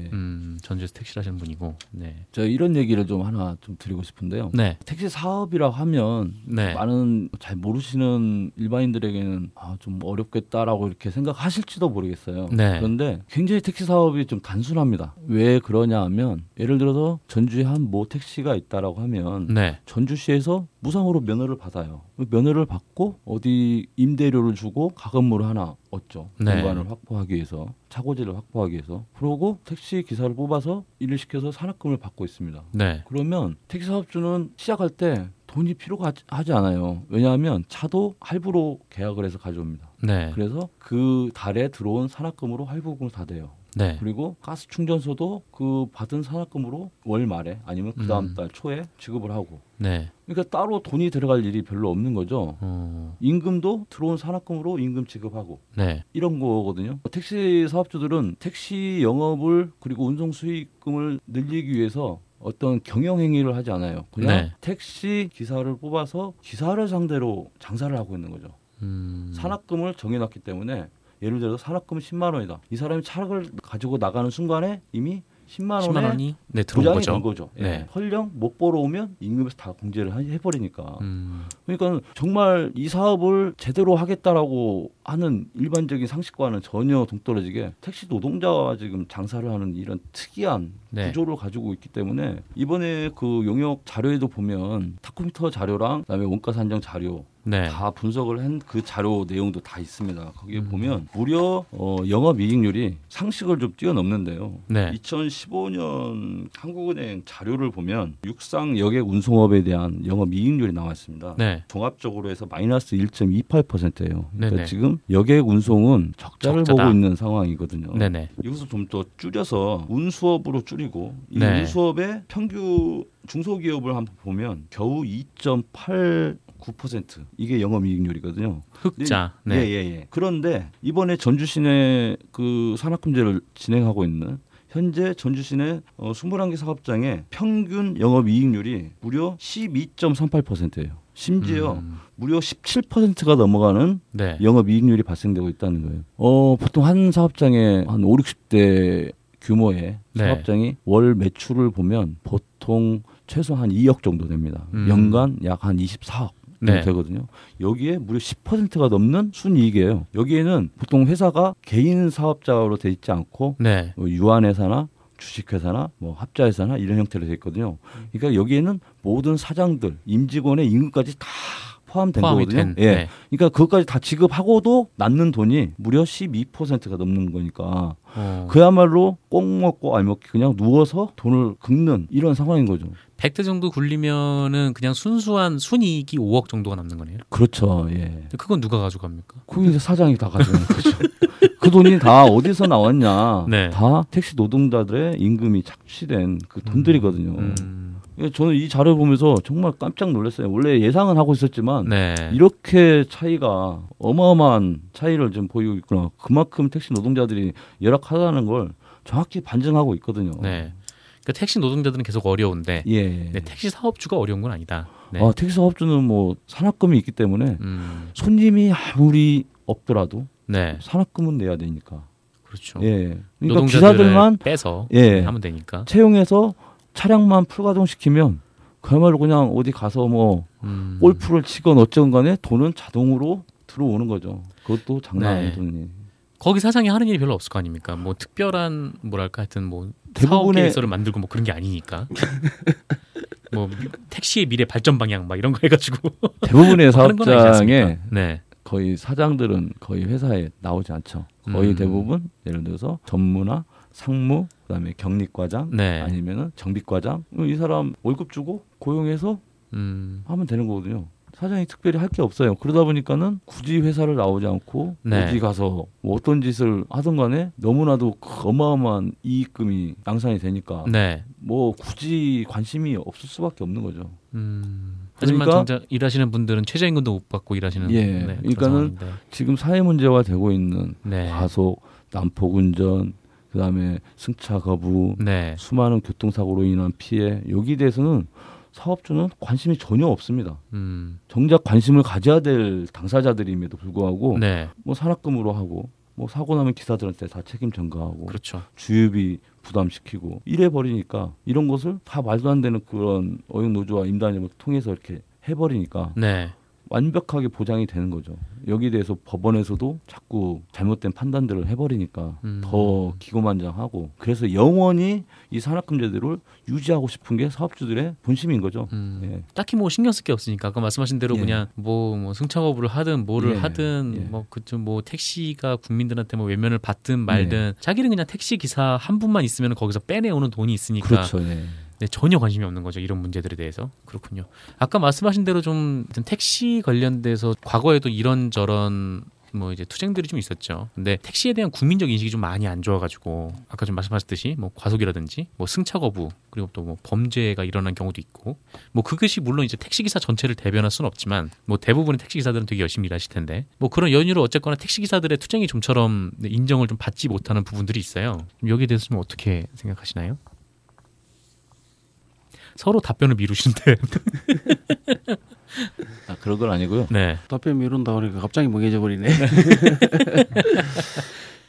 예. 음, 전주에서 택시를 하시는 분이고. 네. 저 이런 얘기를 좀 하나 좀 드리고 싶은데요. 네. 택시 사업이라고 하면 네. 많은 잘 모르시는 일반인들에게는 아, 좀 어렵겠다라고 이렇게 생각하실지도 모르겠어요. 네. 그런데 굉장히 택시 사업이 좀 단순합니다. 왜 그러냐 하면 예를 들어서 전주에 한 모 택시가 있다라고 하면 네. 전주시에서 무상으로 면허를 받아요. 면허를 받고 어디 임대료를 주고 가건물을 하나 얻죠. 네. 공간을 확보하기 위해서 차고지를 확보하기 위해서 그러고 택시 기사를 뽑아서 일을 시켜서 산학금을 받고 있습니다. 네. 그러면 택시 사업주는 시작할 때 돈이 필요가 하지 않아요. 왜냐하면 차도 할부로 계약을 해서 가져옵니다. 네. 그래서 그 달에 들어온 산학금으로 할부금을 다 돼요. 네. 그리고 가스 충전소도 그 받은 산학금으로 월 말에 아니면 그 다음 음. 달 초에 지급을 하고. 네. 그러니까 따로 돈이 들어갈 일이 별로 없는 거죠. 어. 임금도 들어온 산학금으로 임금 지급하고. 네. 이런 거거든요. 택시 사업주들은 택시 영업을 그리고 운송 수익금을 늘리기 위해서 어떤 경영 행위를 하지 않아요. 그냥 네. 택시 기사를 뽑아서 기사를 상대로 장사를 하고 있는 거죠. 음. 산학금을 정해놨기 때문에 예를 들어서 산학금 10만 원이다. 이 사람이 차를 가지고 나가는 순간에 이미 10만 원에 10만 원이 네, 들어온 거죠. 거죠. 예. 네. 헐령 못 보러 오면 임금에서 다 공제를 해버리니까. 음. 그러니까 정말 이 사업을 제대로 하겠다라고 하는 일반적인 상식과는 전혀 동떨어지게 택시 노동자와 지금 장사를 하는 이런 특이한 네. 구조를 가지고 있기 때문에 이번에 그 용역 자료에도 보면 타코미터 자료랑 그다음에 원가 산정 자료 네. 다 분석을 한 그 자료 내용도 다 있습니다. 거기에 음. 보면 무려 어, 영업 이익률이 상식을 좀 뛰어넘는데요. 네. 2015년 한국은행 자료를 보면 육상 여객 운송업에 대한 영업 이익률이 나와 있습니다. 네. 종합적으로 해서 마이너스 1.28%예요. 그러니까 지금 여객 운송은 적자를 적자다. 보고 있는 상황이거든요. 네네. 여기서 좀더 줄여서 운수업으로 줄이고 이 네. 운수업의 평균 중소기업을 한번 보면 겨우 2.8 9% 이게 영업이익률이거든요. 흑자. 네. 예, 예, 예. 그런데 이번에 전주 시내 그 산학금제를 진행하고 있는 현재 전주 시내 어, 21개 사업장의 평균 영업이익률이 무려 12.38%예요. 심지어 음. 무려 17%가 넘어가는 네. 영업이익률이 발생되고 있다는 거예요. 어, 보통 한 사업장에 한 5, 60대 규모의 네. 사업장이 월 매출을 보면 보통 최소 한 2억 정도 됩니다. 음. 연간 약 한 24억. 네. 되거든요. 여기에 무려 10%가 넘는 순이익이에요. 여기에는 보통 회사가 개인 사업자로 돼 있지 않고 네. 뭐 유한회사나 주식회사나 뭐 합자회사나 이런 형태로 돼 있거든요. 그러니까 여기에는 모든 사장들, 임직원의 임금까지 다 포함된 거거든요. 된, 예. 네. 그러니까 그것까지 다 지급하고도 남는 돈이 무려 12%가 넘는 거니까 어. 그야말로 꼭 먹고 알 먹기 그냥 누워서 돈을 긁는 이런 상황인 거죠. 100대 정도 굴리면은 그냥 순수한 순이익이 5억 정도가 남는 거네요. 그렇죠. 예. 그건 누가 가져갑니까? 그 이제 사장이 다 가져가는 거죠. 그 돈이 다 어디서 나왔냐? 네. 다 택시 노동자들의 임금이 착취된 그 돈들이거든요. 음. 음. 예, 저는 이 자료 보면서 정말 깜짝 놀랐어요. 원래 예상은 하고 있었지만 네. 이렇게 차이가 어마어마한 차이를 좀 보이고 있구나. 그만큼 택시 노동자들이 열악하다는 걸 정확히 반증하고 있거든요. 네. 그러니까 택시 노동자들은 계속 어려운데 예. 네, 택시 사업주가 어려운 건 아니다. 네. 아, 택시 사업주는 뭐 산학금이 있기 때문에 음. 손님이 아무리 없더라도 네. 산학금은 내야 되니까. 그렇죠. 예. 그러니까 기사들만 빼서 예. 하면 되니까. 채용해서 차량만 풀가동시키면 그야말로 그냥 어디 가서 뭐 음. 골프를 치건 어쩌건 간에 돈은 자동으로 들어오는 거죠. 그것도 장난 네. 아닌 돈이. 거기 사장이 하는 일이 별로 없을 거 아닙니까? 뭐 특별한 뭐랄까 하여튼 뭐 대부분의 계획서를 만들고 뭐 그런 게 아니니까. 뭐 택시의 미래 발전 방향 막 이런 거 해가지고 대부분의 사업장에 네. 거의 사장들은 거의 회사에 나오지 않죠. 거의 음. 대부분 예를 들어서 전무나 상무 그다음에 경리과장 네. 아니면은 정비과장 이 사람 월급 주고 고용해서 음. 하면 되는 거거든요. 사장이 특별히 할 게 없어요. 그러다 보니까는 굳이 회사를 나오지 않고 네. 어디 가서 뭐 어떤 짓을 하든 간에 너무나도 어마어마한 이익금이 양산이 되니까 네. 뭐 굳이 관심이 없을 수밖에 없는 거죠. 음. 하지만 그러니까, 정작 일하시는 분들은 최저임금도 못 받고 일하시는 예. 네, 그러니까는 지금 사회 문제화 되고 있는 네. 과속, 난폭운전, 그다음에 승차 거부, 네. 수많은 교통사고로 인한 피해 여기 대해서는 사업주는 관심이 전혀 없습니다. 음. 정작 관심을 가져야 될 당사자들임에도 불구하고 네. 뭐 산학금으로 하고 뭐 사고 나면 기사들한테 다 책임 전가하고 그렇죠. 주유비 부담시키고 이래 버리니까 이런 것을 다 말도 안 되는 그런 어용 노조와 임단협을 통해서 이렇게 해버리니까 네. 완벽하게 보장이 되는 거죠. 여기에 대해서 법원에서도 자꾸 잘못된 판단들을 해버리니까 음. 더 기고만장하고 그래서 영원히 이 산학금제도를 유지하고 싶은 게 사업주들의 본심인 거죠. 음. 예. 딱히 뭐 신경 쓸 게 없으니까 아까 말씀하신 대로 예. 그냥 뭐, 뭐 승차 거부를 하든 뭐를 예. 하든 예. 뭐 그좀 뭐 택시가 국민들한테 뭐 외면을 받든 말든 예. 자기는 그냥 택시 기사 한 분만 있으면 거기서 빼내오는 돈이 있으니까 그렇죠. 예. 네, 전혀 관심이 없는 거죠. 이런 문제들에 대해서. 그렇군요. 아까 말씀하신 대로 좀 택시 관련돼서 과거에도 이런저런 뭐 이제 투쟁들이 좀 있었죠. 근데 택시에 대한 국민적 인식이 좀 많이 안 좋아가지고 아까 좀 말씀하셨듯이 뭐 과속이라든지 뭐 승차 거부 그리고 또 뭐 범죄가 일어난 경우도 있고 뭐 그것이 물론 이제 택시 기사 전체를 대변할 수는 없지만 뭐 대부분의 택시 기사들은 되게 열심히 일하실 텐데 뭐 그런 연유로 어쨌거나 택시 기사들의 투쟁이 좀처럼 인정을 좀 받지 못하는 부분들이 있어요. 여기에 대해서 좀 어떻게 생각하시나요? 서로 답변을 미루시는데. 아, 그런 건 아니고요. 네. 답변 미룬다 그러니까 갑자기 멍해져 버리네.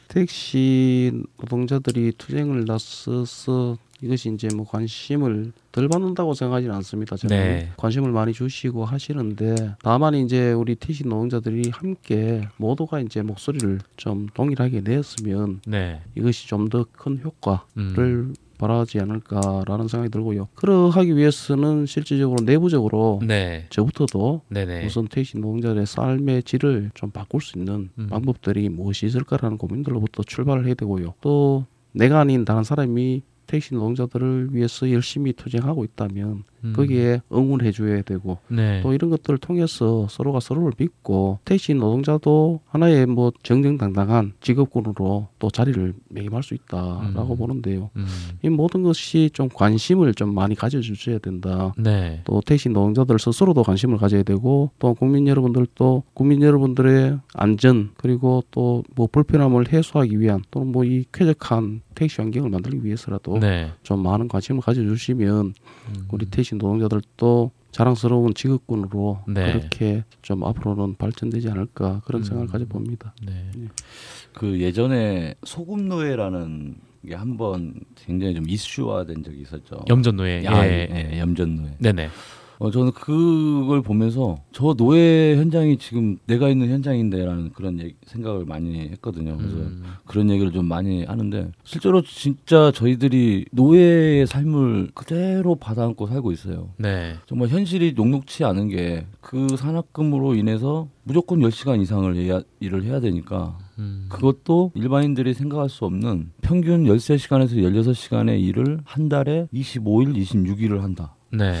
택시 노동자들이 투쟁을 나서서 이것이 이제 뭐 관심을 덜 받는다고 생각하지는 않습니다. 저는 네. 관심을 많이 주시고 하시는데 다만 이제 우리 택시 노동자들이 함께 모두가 이제 목소리를 좀 동일하게 냈으면 네. 이것이 좀 더 큰 효과를 음. 바라지 않을까라는 생각이 들고요. 그러하기 위해서는 실질적으로 내부적으로 네. 저부터도 네네. 우선 택시 노동자들의 삶의 질을 좀 바꿀 수 있는 음. 방법들이 무엇이 있을까라는 고민들로부터 출발을 해야 되고요. 또 내가 아닌 다른 사람이 택시 노동자들을 위해서 열심히 투쟁하고 있다면 음. 거기에 응원해 줘야 되고 네. 또 이런 것들을 통해서 서로가 서로를 믿고 택시 노동자도 하나의 뭐 정정당당한 직업군으로 또 자리를 매임할 수 있다라고 음. 보는데요. 음. 이 모든 것이 좀 관심을 좀 많이 가져주셔야 된다. 네. 또 택시 노동자들 스스로도 관심을 가져야 되고 또 국민 여러분들도 국민 여러분들의 안전 그리고 또 뭐 불편함을 해소하기 위한 또는 뭐 이 쾌적한 택시 환경을 만들기 위해서라도 네. 좀 많은 관심을 가져주시면 음. 우리 택시 노동자들도 자랑스러운 직업군으로 네. 그렇게 좀 앞으로는 발전되지 않을까 그런 음. 생각을 가져봅니다. 네. 네. 그 예전에 소금 노예라는 게 한 번 굉장히 좀 이슈화된 적이 있었죠. 염전 노예. 아, 예. 예, 염전 노예. 네네. 어, 저는 그걸 보면서 저 노예 현장이 지금 내가 있는 현장인데라는 그런 얘기, 생각을 많이 했거든요. 그래서 음. 그런 얘기를 좀 많이 하는데 실제로 진짜 저희들이 노예의 삶을 그대로 받아안고 살고 있어요. 네. 정말 현실이 녹록치 않은 게 그 산학금으로 인해서 무조건 10시간 이상을 해야, 일을 해야 되니까 음. 그것도 일반인들이 생각할 수 없는 평균 13시간에서 16시간의 일을 한 달에 25일, 26일을 한다. 네.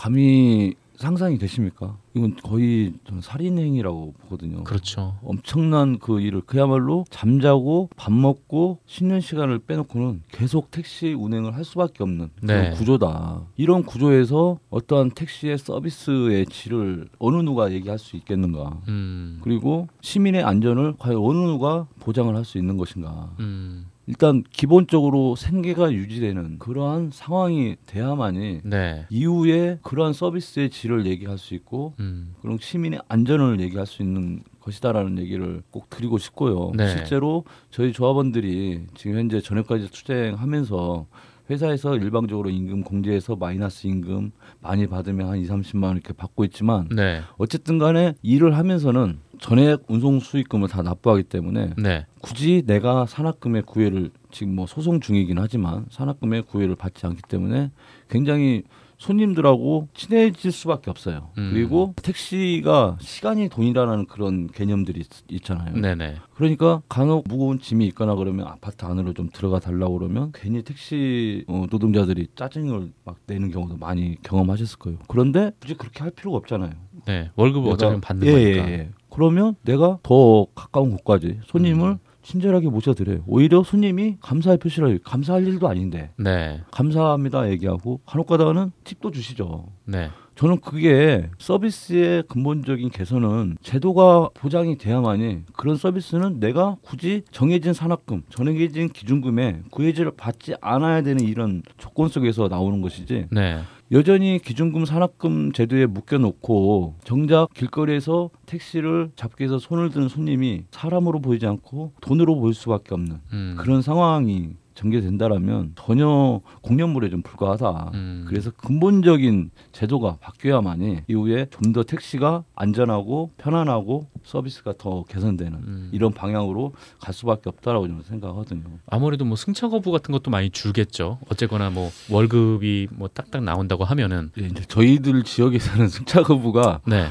감히 상상이 되십니까? 이건 거의 저는 살인행위라고 보거든요. 그렇죠. 엄청난 그 일을 그야말로 잠자고 밥 먹고 쉬는 시간을 빼놓고는 계속 택시 운행을 할 수밖에 없는 그런 네. 구조다. 이런 구조에서 어떠한 택시의 서비스의 질을 어느 누가 얘기할 수 있겠는가? 음. 그리고 시민의 안전을 과연 어느 누가 보장을 할 수 있는 것인가? 음. 일단 기본적으로 생계가 유지되는 그러한 상황이 돼야만이 네. 이후에 그러한 서비스의 질을 얘기할 수 있고 음. 그런 시민의 안전을 얘기할 수 있는 것이다라는 얘기를 꼭 드리고 싶고요. 네. 실제로 저희 조합원들이 지금 현재 전역까지 투쟁하면서 회사에서 일방적으로 임금 공제해서 마이너스 임금 많이 받으면 한 2, 30만 원 이렇게 받고 있지만 네. 어쨌든 간에 일을 하면서는 전액 운송 수익금을 다 납부하기 때문에 네. 굳이 내가 산학금의 구애를 지금 뭐 소송 중이긴 하지만 산학금의 구애를 받지 않기 때문에 굉장히 손님들하고 친해질 수밖에 없어요. 음. 그리고 택시가 시간이 돈이라는 그런 개념들이 있, 잖아요 네네. 그러니까 간혹 무거운 짐이 있거나 그러면 아파트 안으로 좀 들어가 달라고 그러면 괜히 택시 어, 노동자들이 짜증을 막 내는 경우도 많이 경험하셨을 거예요. 그런데 굳이 그렇게 할 필요가 없잖아요. 네, 월급을 어차피 받는 예, 거니까. 예, 예. 그러면 내가 더 가까운 곳까지 손님을 음. 친절하게 모셔드려요. 오히려 손님이 감사의 표시를 감사할 일도 아닌데 네. 감사합니다 얘기하고 간혹 가다가는 팁도 주시죠. 네. 저는 그게 서비스의 근본적인 개선은 제도가 보장이 돼야만이 그런 서비스는 내가 굳이 정해진 산학금, 정해진 기준금에 구해지를 받지 않아야 되는 이런 조건 속에서 나오는 것이지. 네. 여전히 기준금 산학금 제도에 묶여놓고 정작 길거리에서 택시를 잡기 위해서 손을 드는 손님이 사람으로 보이지 않고 돈으로 보일 수밖에 없는 음. 그런 상황이 전개된다라면 전혀 공연물에 좀 불과하다. 음. 그래서 근본적인 제도가 바뀌어야만이 이후에 좀 더 택시가 안전하고 편안하고 서비스가 더 개선되는 음. 이런 방향으로 갈 수밖에 없다라고 저는 생각하거든요. 아무래도 뭐 승차 거부 같은 것도 많이 줄겠죠. 어쨌거나 뭐 월급이 뭐 딱딱 나온다고 하면은 예, 이제 저희들 지역에서는 승차 거부가 네.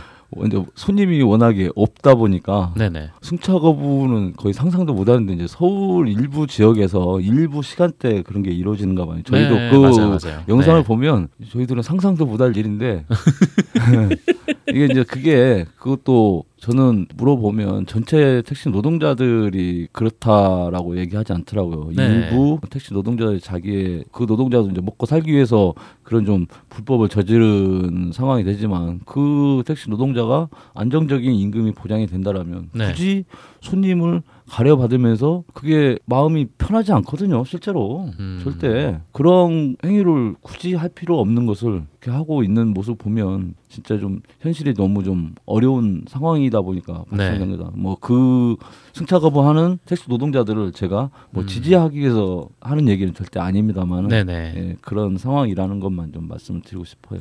이제 손님이 워낙에 없다 보니까 네네. 승차 거부는 거의 상상도 못 하는데 이제 서울 일부 지역에서 일부 시간대 그런 게 이루어지는가 봐요. 저희도 네, 그 맞아요, 맞아요. 영상을 네. 보면 저희들은 상상도 못 할 일인데 이게 이제 그게 그것도 저는 물어보면 전체 택시 노동자들이 그렇다라고 얘기하지 않더라고요. 네. 일부 택시 노동자들이 자기의 그 노동자도 이제 먹고 살기 위해서 그런 좀 불법을 저지른 상황이 되지만 그 택시 노동자가 안정적인 임금이 보장이 된다라면 네. 굳이 손님을 가려받으면서 그게 마음이 편하지 않거든요, 실제로. 음. 절대. 그런 행위를 굳이 할 필요 없는 것을 이렇게 하고 있는 모습 보면 진짜 좀 현실이 너무 좀 어려운 상황이 상황이다 보니까 박상경이다. 네. 뭐그 승차 거부하는 택시 노동자들을 제가 뭐 음. 지지하기 위해서 하는 얘기는 절대 아닙니다만 예, 그런 상황이라는 것만 좀 말씀을 드리고 싶어요.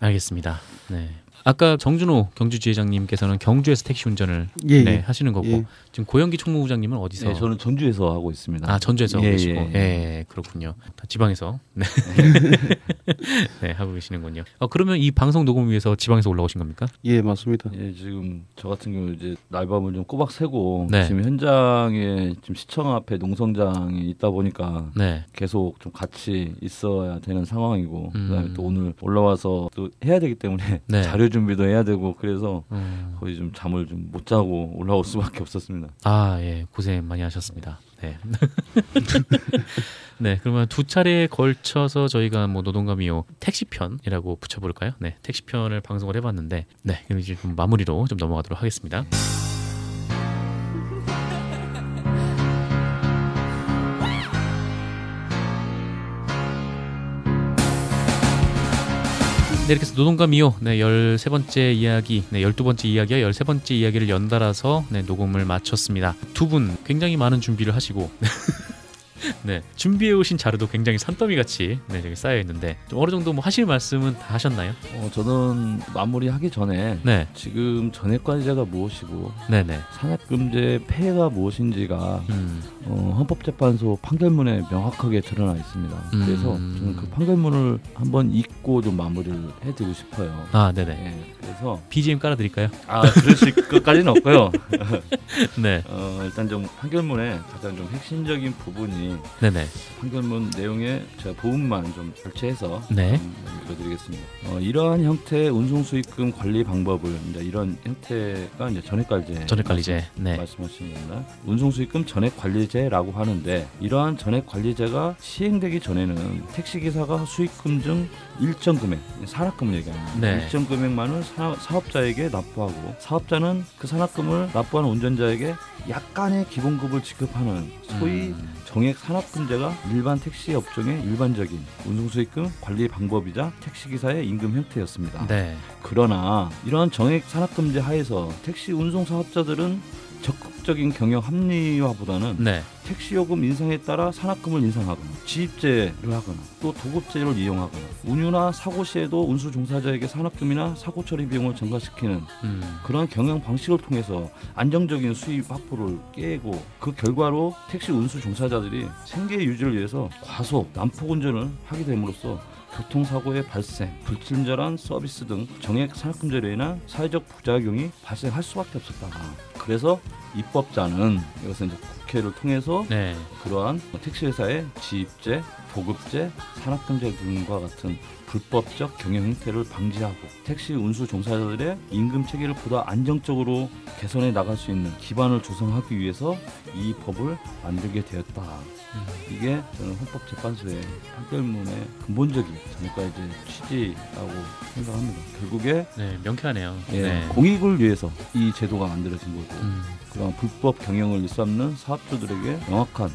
알겠습니다. 네. 아까 정준호 경주지회장님께서는 경주에서 택시 운전을 예, 네, 예. 하시는 거고 예. 지금 고영기 총무부장님은 어디서? 네, 저는 전주에서 하고 있습니다. 아 전주에서 하고 예, 계시고, 예, 예. 그렇군요. 다 지방에서 네. 네 하고 계시는군요. 어, 그러면 이 방송 녹음 위해서 지방에서 올라오신 겁니까? 예 맞습니다. 예 지금 저 같은 경우 이제 날밤을 좀 꼬박 새고 네. 지금 현장에 지금 시청 앞에 농성장에 있다 보니까 네. 계속 좀 같이 있어야 되는 상황이고 음. 그다음에 또 오늘 올라와서 또 해야 되기 때문에 네. 자료 준비도 해야 되고 그래서 음. 거의 좀 잠을 좀 못 자고 올라올 수밖에 없었습니다. 아, 예. 고생 많이 하셨습니다. 네. 네, 그러면 두 차례에 걸쳐서 저희가 뭐 노동감이요 택시편이라고 붙여볼까요? 네, 택시편을 방송을 해봤는데, 네, 그럼 이제 좀 마무리로 좀 넘어가도록 하겠습니다. 네, 이렇게 해서 노동과 미호 네, 13번째 이야기, 네, 12번째 이야기와 13번째 이야기를 연달아서 네, 녹음을 마쳤습니다. 두 분 굉장히 많은 준비를 하시고 네, 준비해 오신 자료도 굉장히 산더미 같이 네, 저기 쌓여 있는데 좀 어느 정도 뭐 하실 말씀은 다 하셨나요? 어, 저는 마무리하기 전에 네. 지금 전액관리제가 무엇이고 네네. 산업금제 폐해가 무엇인지가 음. 어, 헌법재판소 판결문에 명확하게 드러나 있습니다. 음. 그래서 저는 그 판결문을 한번 읽고 좀 마무리를 해드리고 싶어요. 아, 네네. 네, 그래서 BGM 깔아드릴까요? 아, 그러실 것까지는 없고요. 네. 어, 일단 좀 판결문에 가장 좀 핵심적인 부분이 네네. 판결문 내용에 제가 부분만 좀 결체해서 네. 읽어드리겠습니다. 어, 이러한 형태의 운송수익금 관리 방법을 이제 이런 형태가 이제 전액관리제 전액관리제 네. 말씀하시는 겁니다. 운송수익금 전액관리제라고 하는데 이러한 전액관리제가 시행되기 전에는 택시기사가 수익금 중 일정 금액 산학금을 얘기합니다. 네. 일정 금액만을 사, 사업자에게 납부하고 사업자는 그 산학금을 납부하는 운전자에게 약간의 기본급을 지급하는 소위 음. 정액 산업금제가 일반 택시 업종의 일반적인 운송수익금 관리 방법이자 택시기사의 임금 형태였습니다. 네. 그러나 이러한 정액 산업금제 하에서 택시 운송 사업자들은 적극 적인 경영 합리화보다는 네. 택시 요금 인상에 따라 산학금을 인상하거나 지입제를 하거나 또 도급제를 이용하거나 운유나 사고 시에도 운수 종사자에게 산학금이나 사고 처리 비용을 전가시키는 음. 그런 경영 방식을 통해서 안정적인 수입 확보를 깨고 그 결과로 택시 운수 종사자들이 생계 유지를 위해서 과속 난폭 운전을 하게 됨으로써 교통사고의 발생, 불친절한 서비스 등 정액 산업금제로 인한 사회적 부작용이 발생할 수밖에 없었다. 그래서 입법자는 이것은 이제 국회를 통해서 네. 그러한 택시회사의 지입제, 보급제, 산업금제 등과 같은 불법적 경영 행태를 방지하고 택시 운수 종사자들의 임금 체계를 보다 안정적으로 개선해 나갈 수 있는 기반을 조성하기 위해서 이 법을 만들게 되었다. 음. 이게 저는 헌법재판소의 판결문의 근본적인 전까지 취지라고 생각합니다. 결국에 네, 명쾌하네요. 예, 네. 공익을 위해서 이 제도가 만들어진 거고 음. 그런 불법 경영을 일삼는 사업주들에게 명확한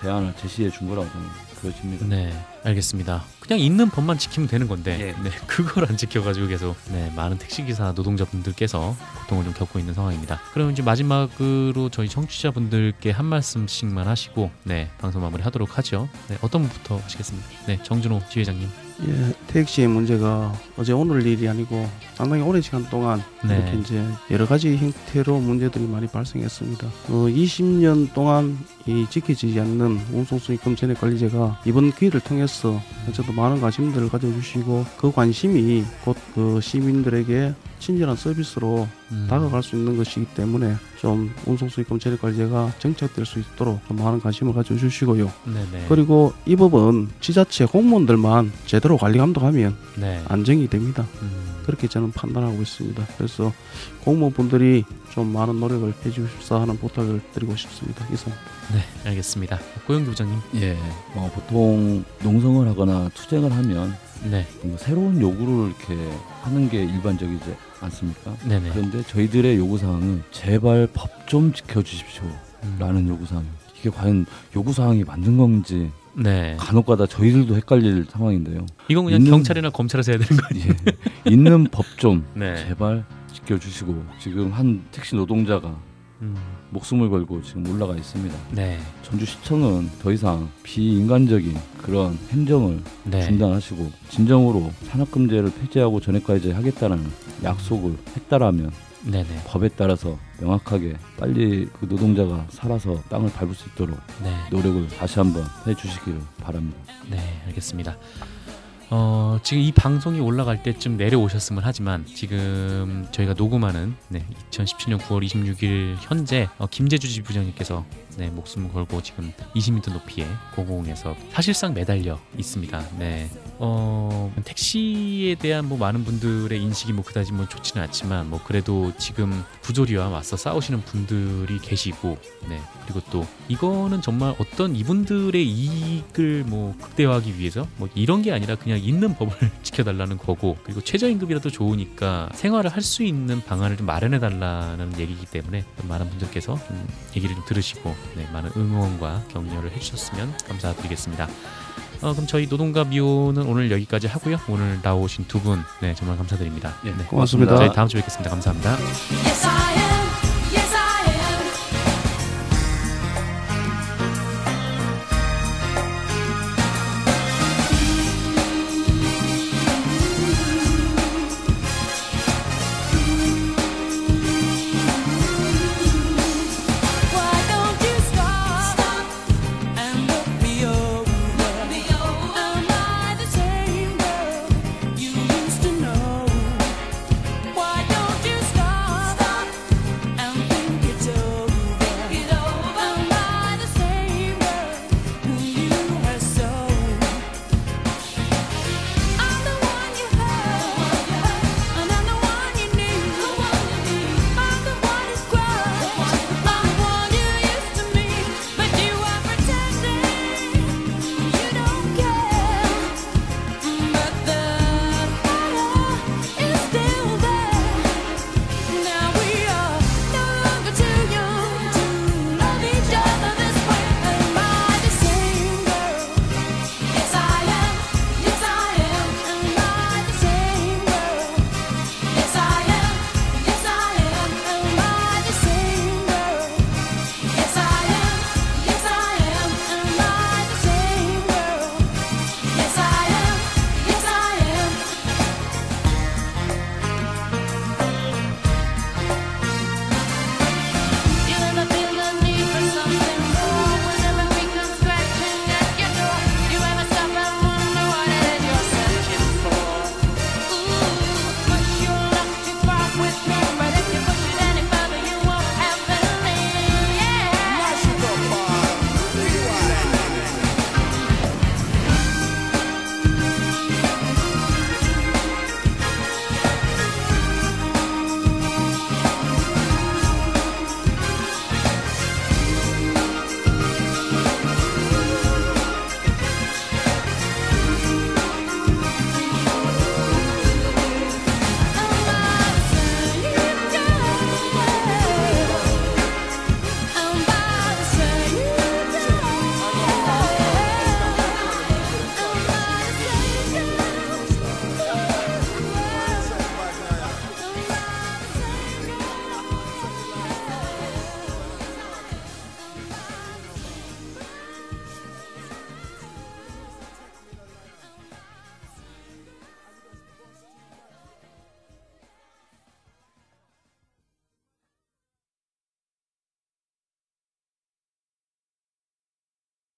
대안을 제시해 준 거라고 저는 그러십니다. 네, 알겠습니다. 그냥 있는 법만 지키면 되는 건데 예. 네, 그걸 안 지켜가지고 계속 네, 많은 택시기사 노동자분들께서 고통을 좀 겪고 있는 상황입니다. 그럼 이제 마지막으로 저희 청취자분들께 한 말씀씩만 하시고 네, 방송 마무리하도록 하죠. 네, 어떤 분부터 하시겠습니까? 네, 정준호 지회장님. 예, 택시의 문제가 어제 오늘 일이 아니고 상당히 오랜 시간 동안 네. 이렇게 이제 여러 가지 형태로 문제들이 많이 발생했습니다. 어, 20년 동안 이 지켜지지 않는 운송수익금 전액 관리제가 이번 기회를 통해서 어쨌든 많은 관심들을 가져주시고 그 관심이 곧 그 시민들에게 친절한 서비스로 음. 다가갈 수 있는 것이기 때문에 좀 운송수익금 재력관리제가 정착될 수 있도록 좀 많은 관심을 가져주시고요. 네네. 그리고 이 법은 지자체 공무원들만 제대로 관리 감독하면 네. 안정이 됩니다. 음. 그렇게 저는 판단하고 있습니다. 그래서 공무원분들이 좀 많은 노력을 해주십사 하는 부탁을 드리고 싶습니다. 이상. 네, 알겠습니다. 고영기 부장님. 예, 어, 보통 농성을 하거나 투쟁을 하면 네. 새로운 요구를 이렇게 하는 게 일반적이지 않습니까? 네네. 그런데 저희들의 요구 사항은 제발 법 좀 지켜주십시오라는 음. 요구 사항. 이게 과연 요구 사항이 맞는 건지 네. 간혹가다 저희들도 헷갈릴 상황인데요. 이건 그냥 있는, 경찰이나 검찰에서 해야 되는 거 아니에요? 예, 있는 법 좀 제발 지켜주시고 지금 한 택시 노동자가 음. 목숨을 걸고 지금 올라가 있습니다. 네. 전주시청은 더 이상 비인간적인 그런 행정을 네. 중단하시고 진정으로 산업금제를 폐지하고 전액화이제 하겠다는 약속을 했다라면 네네. 법에 따라서 명확하게 빨리 그 노동자가 살아서 땅을 밟을 수 있도록 네. 노력을 다시 한번 해주시기를 바랍니다. 네, 알겠습니다. 어, 지금 이 방송이 올라갈 때쯤 내려오셨으면 하지만 지금 저희가 녹음하는 네, 2017년 9월 26일 현재 어, 김재주 지부장님께서 네, 목숨을 걸고 지금 20m 높이의 고공에서 사실상 매달려 있습니다. 네. 어, 택시에 대한 뭐 많은 분들의 인식이 뭐 그다지 뭐 좋지는 않지만 뭐 그래도 지금 부조리와 맞서 싸우시는 분들이 계시고 네. 그리고 또 이거는 정말 어떤 이분들의 이익을 뭐 극대화하기 위해서 뭐 이런 게 아니라 그냥 있는 법을 지켜달라는 거고 그리고 최저임금이라도 좋으니까 생활을 할 수 있는 방안을 좀 마련해 달라는 얘기이기 때문에 많은 분들께서 좀 얘기를 좀 들으시고 네, 많은 응원과 격려를 해주셨으면 감사드리겠습니다. 어, 그럼 저희 노동가 미호는 오늘 여기까지 하고요. 오늘 나오신 두 분, 네, 정말 감사드립니다. 네, 고맙습니다. 저희 다음 주에 뵙겠습니다. 감사합니다.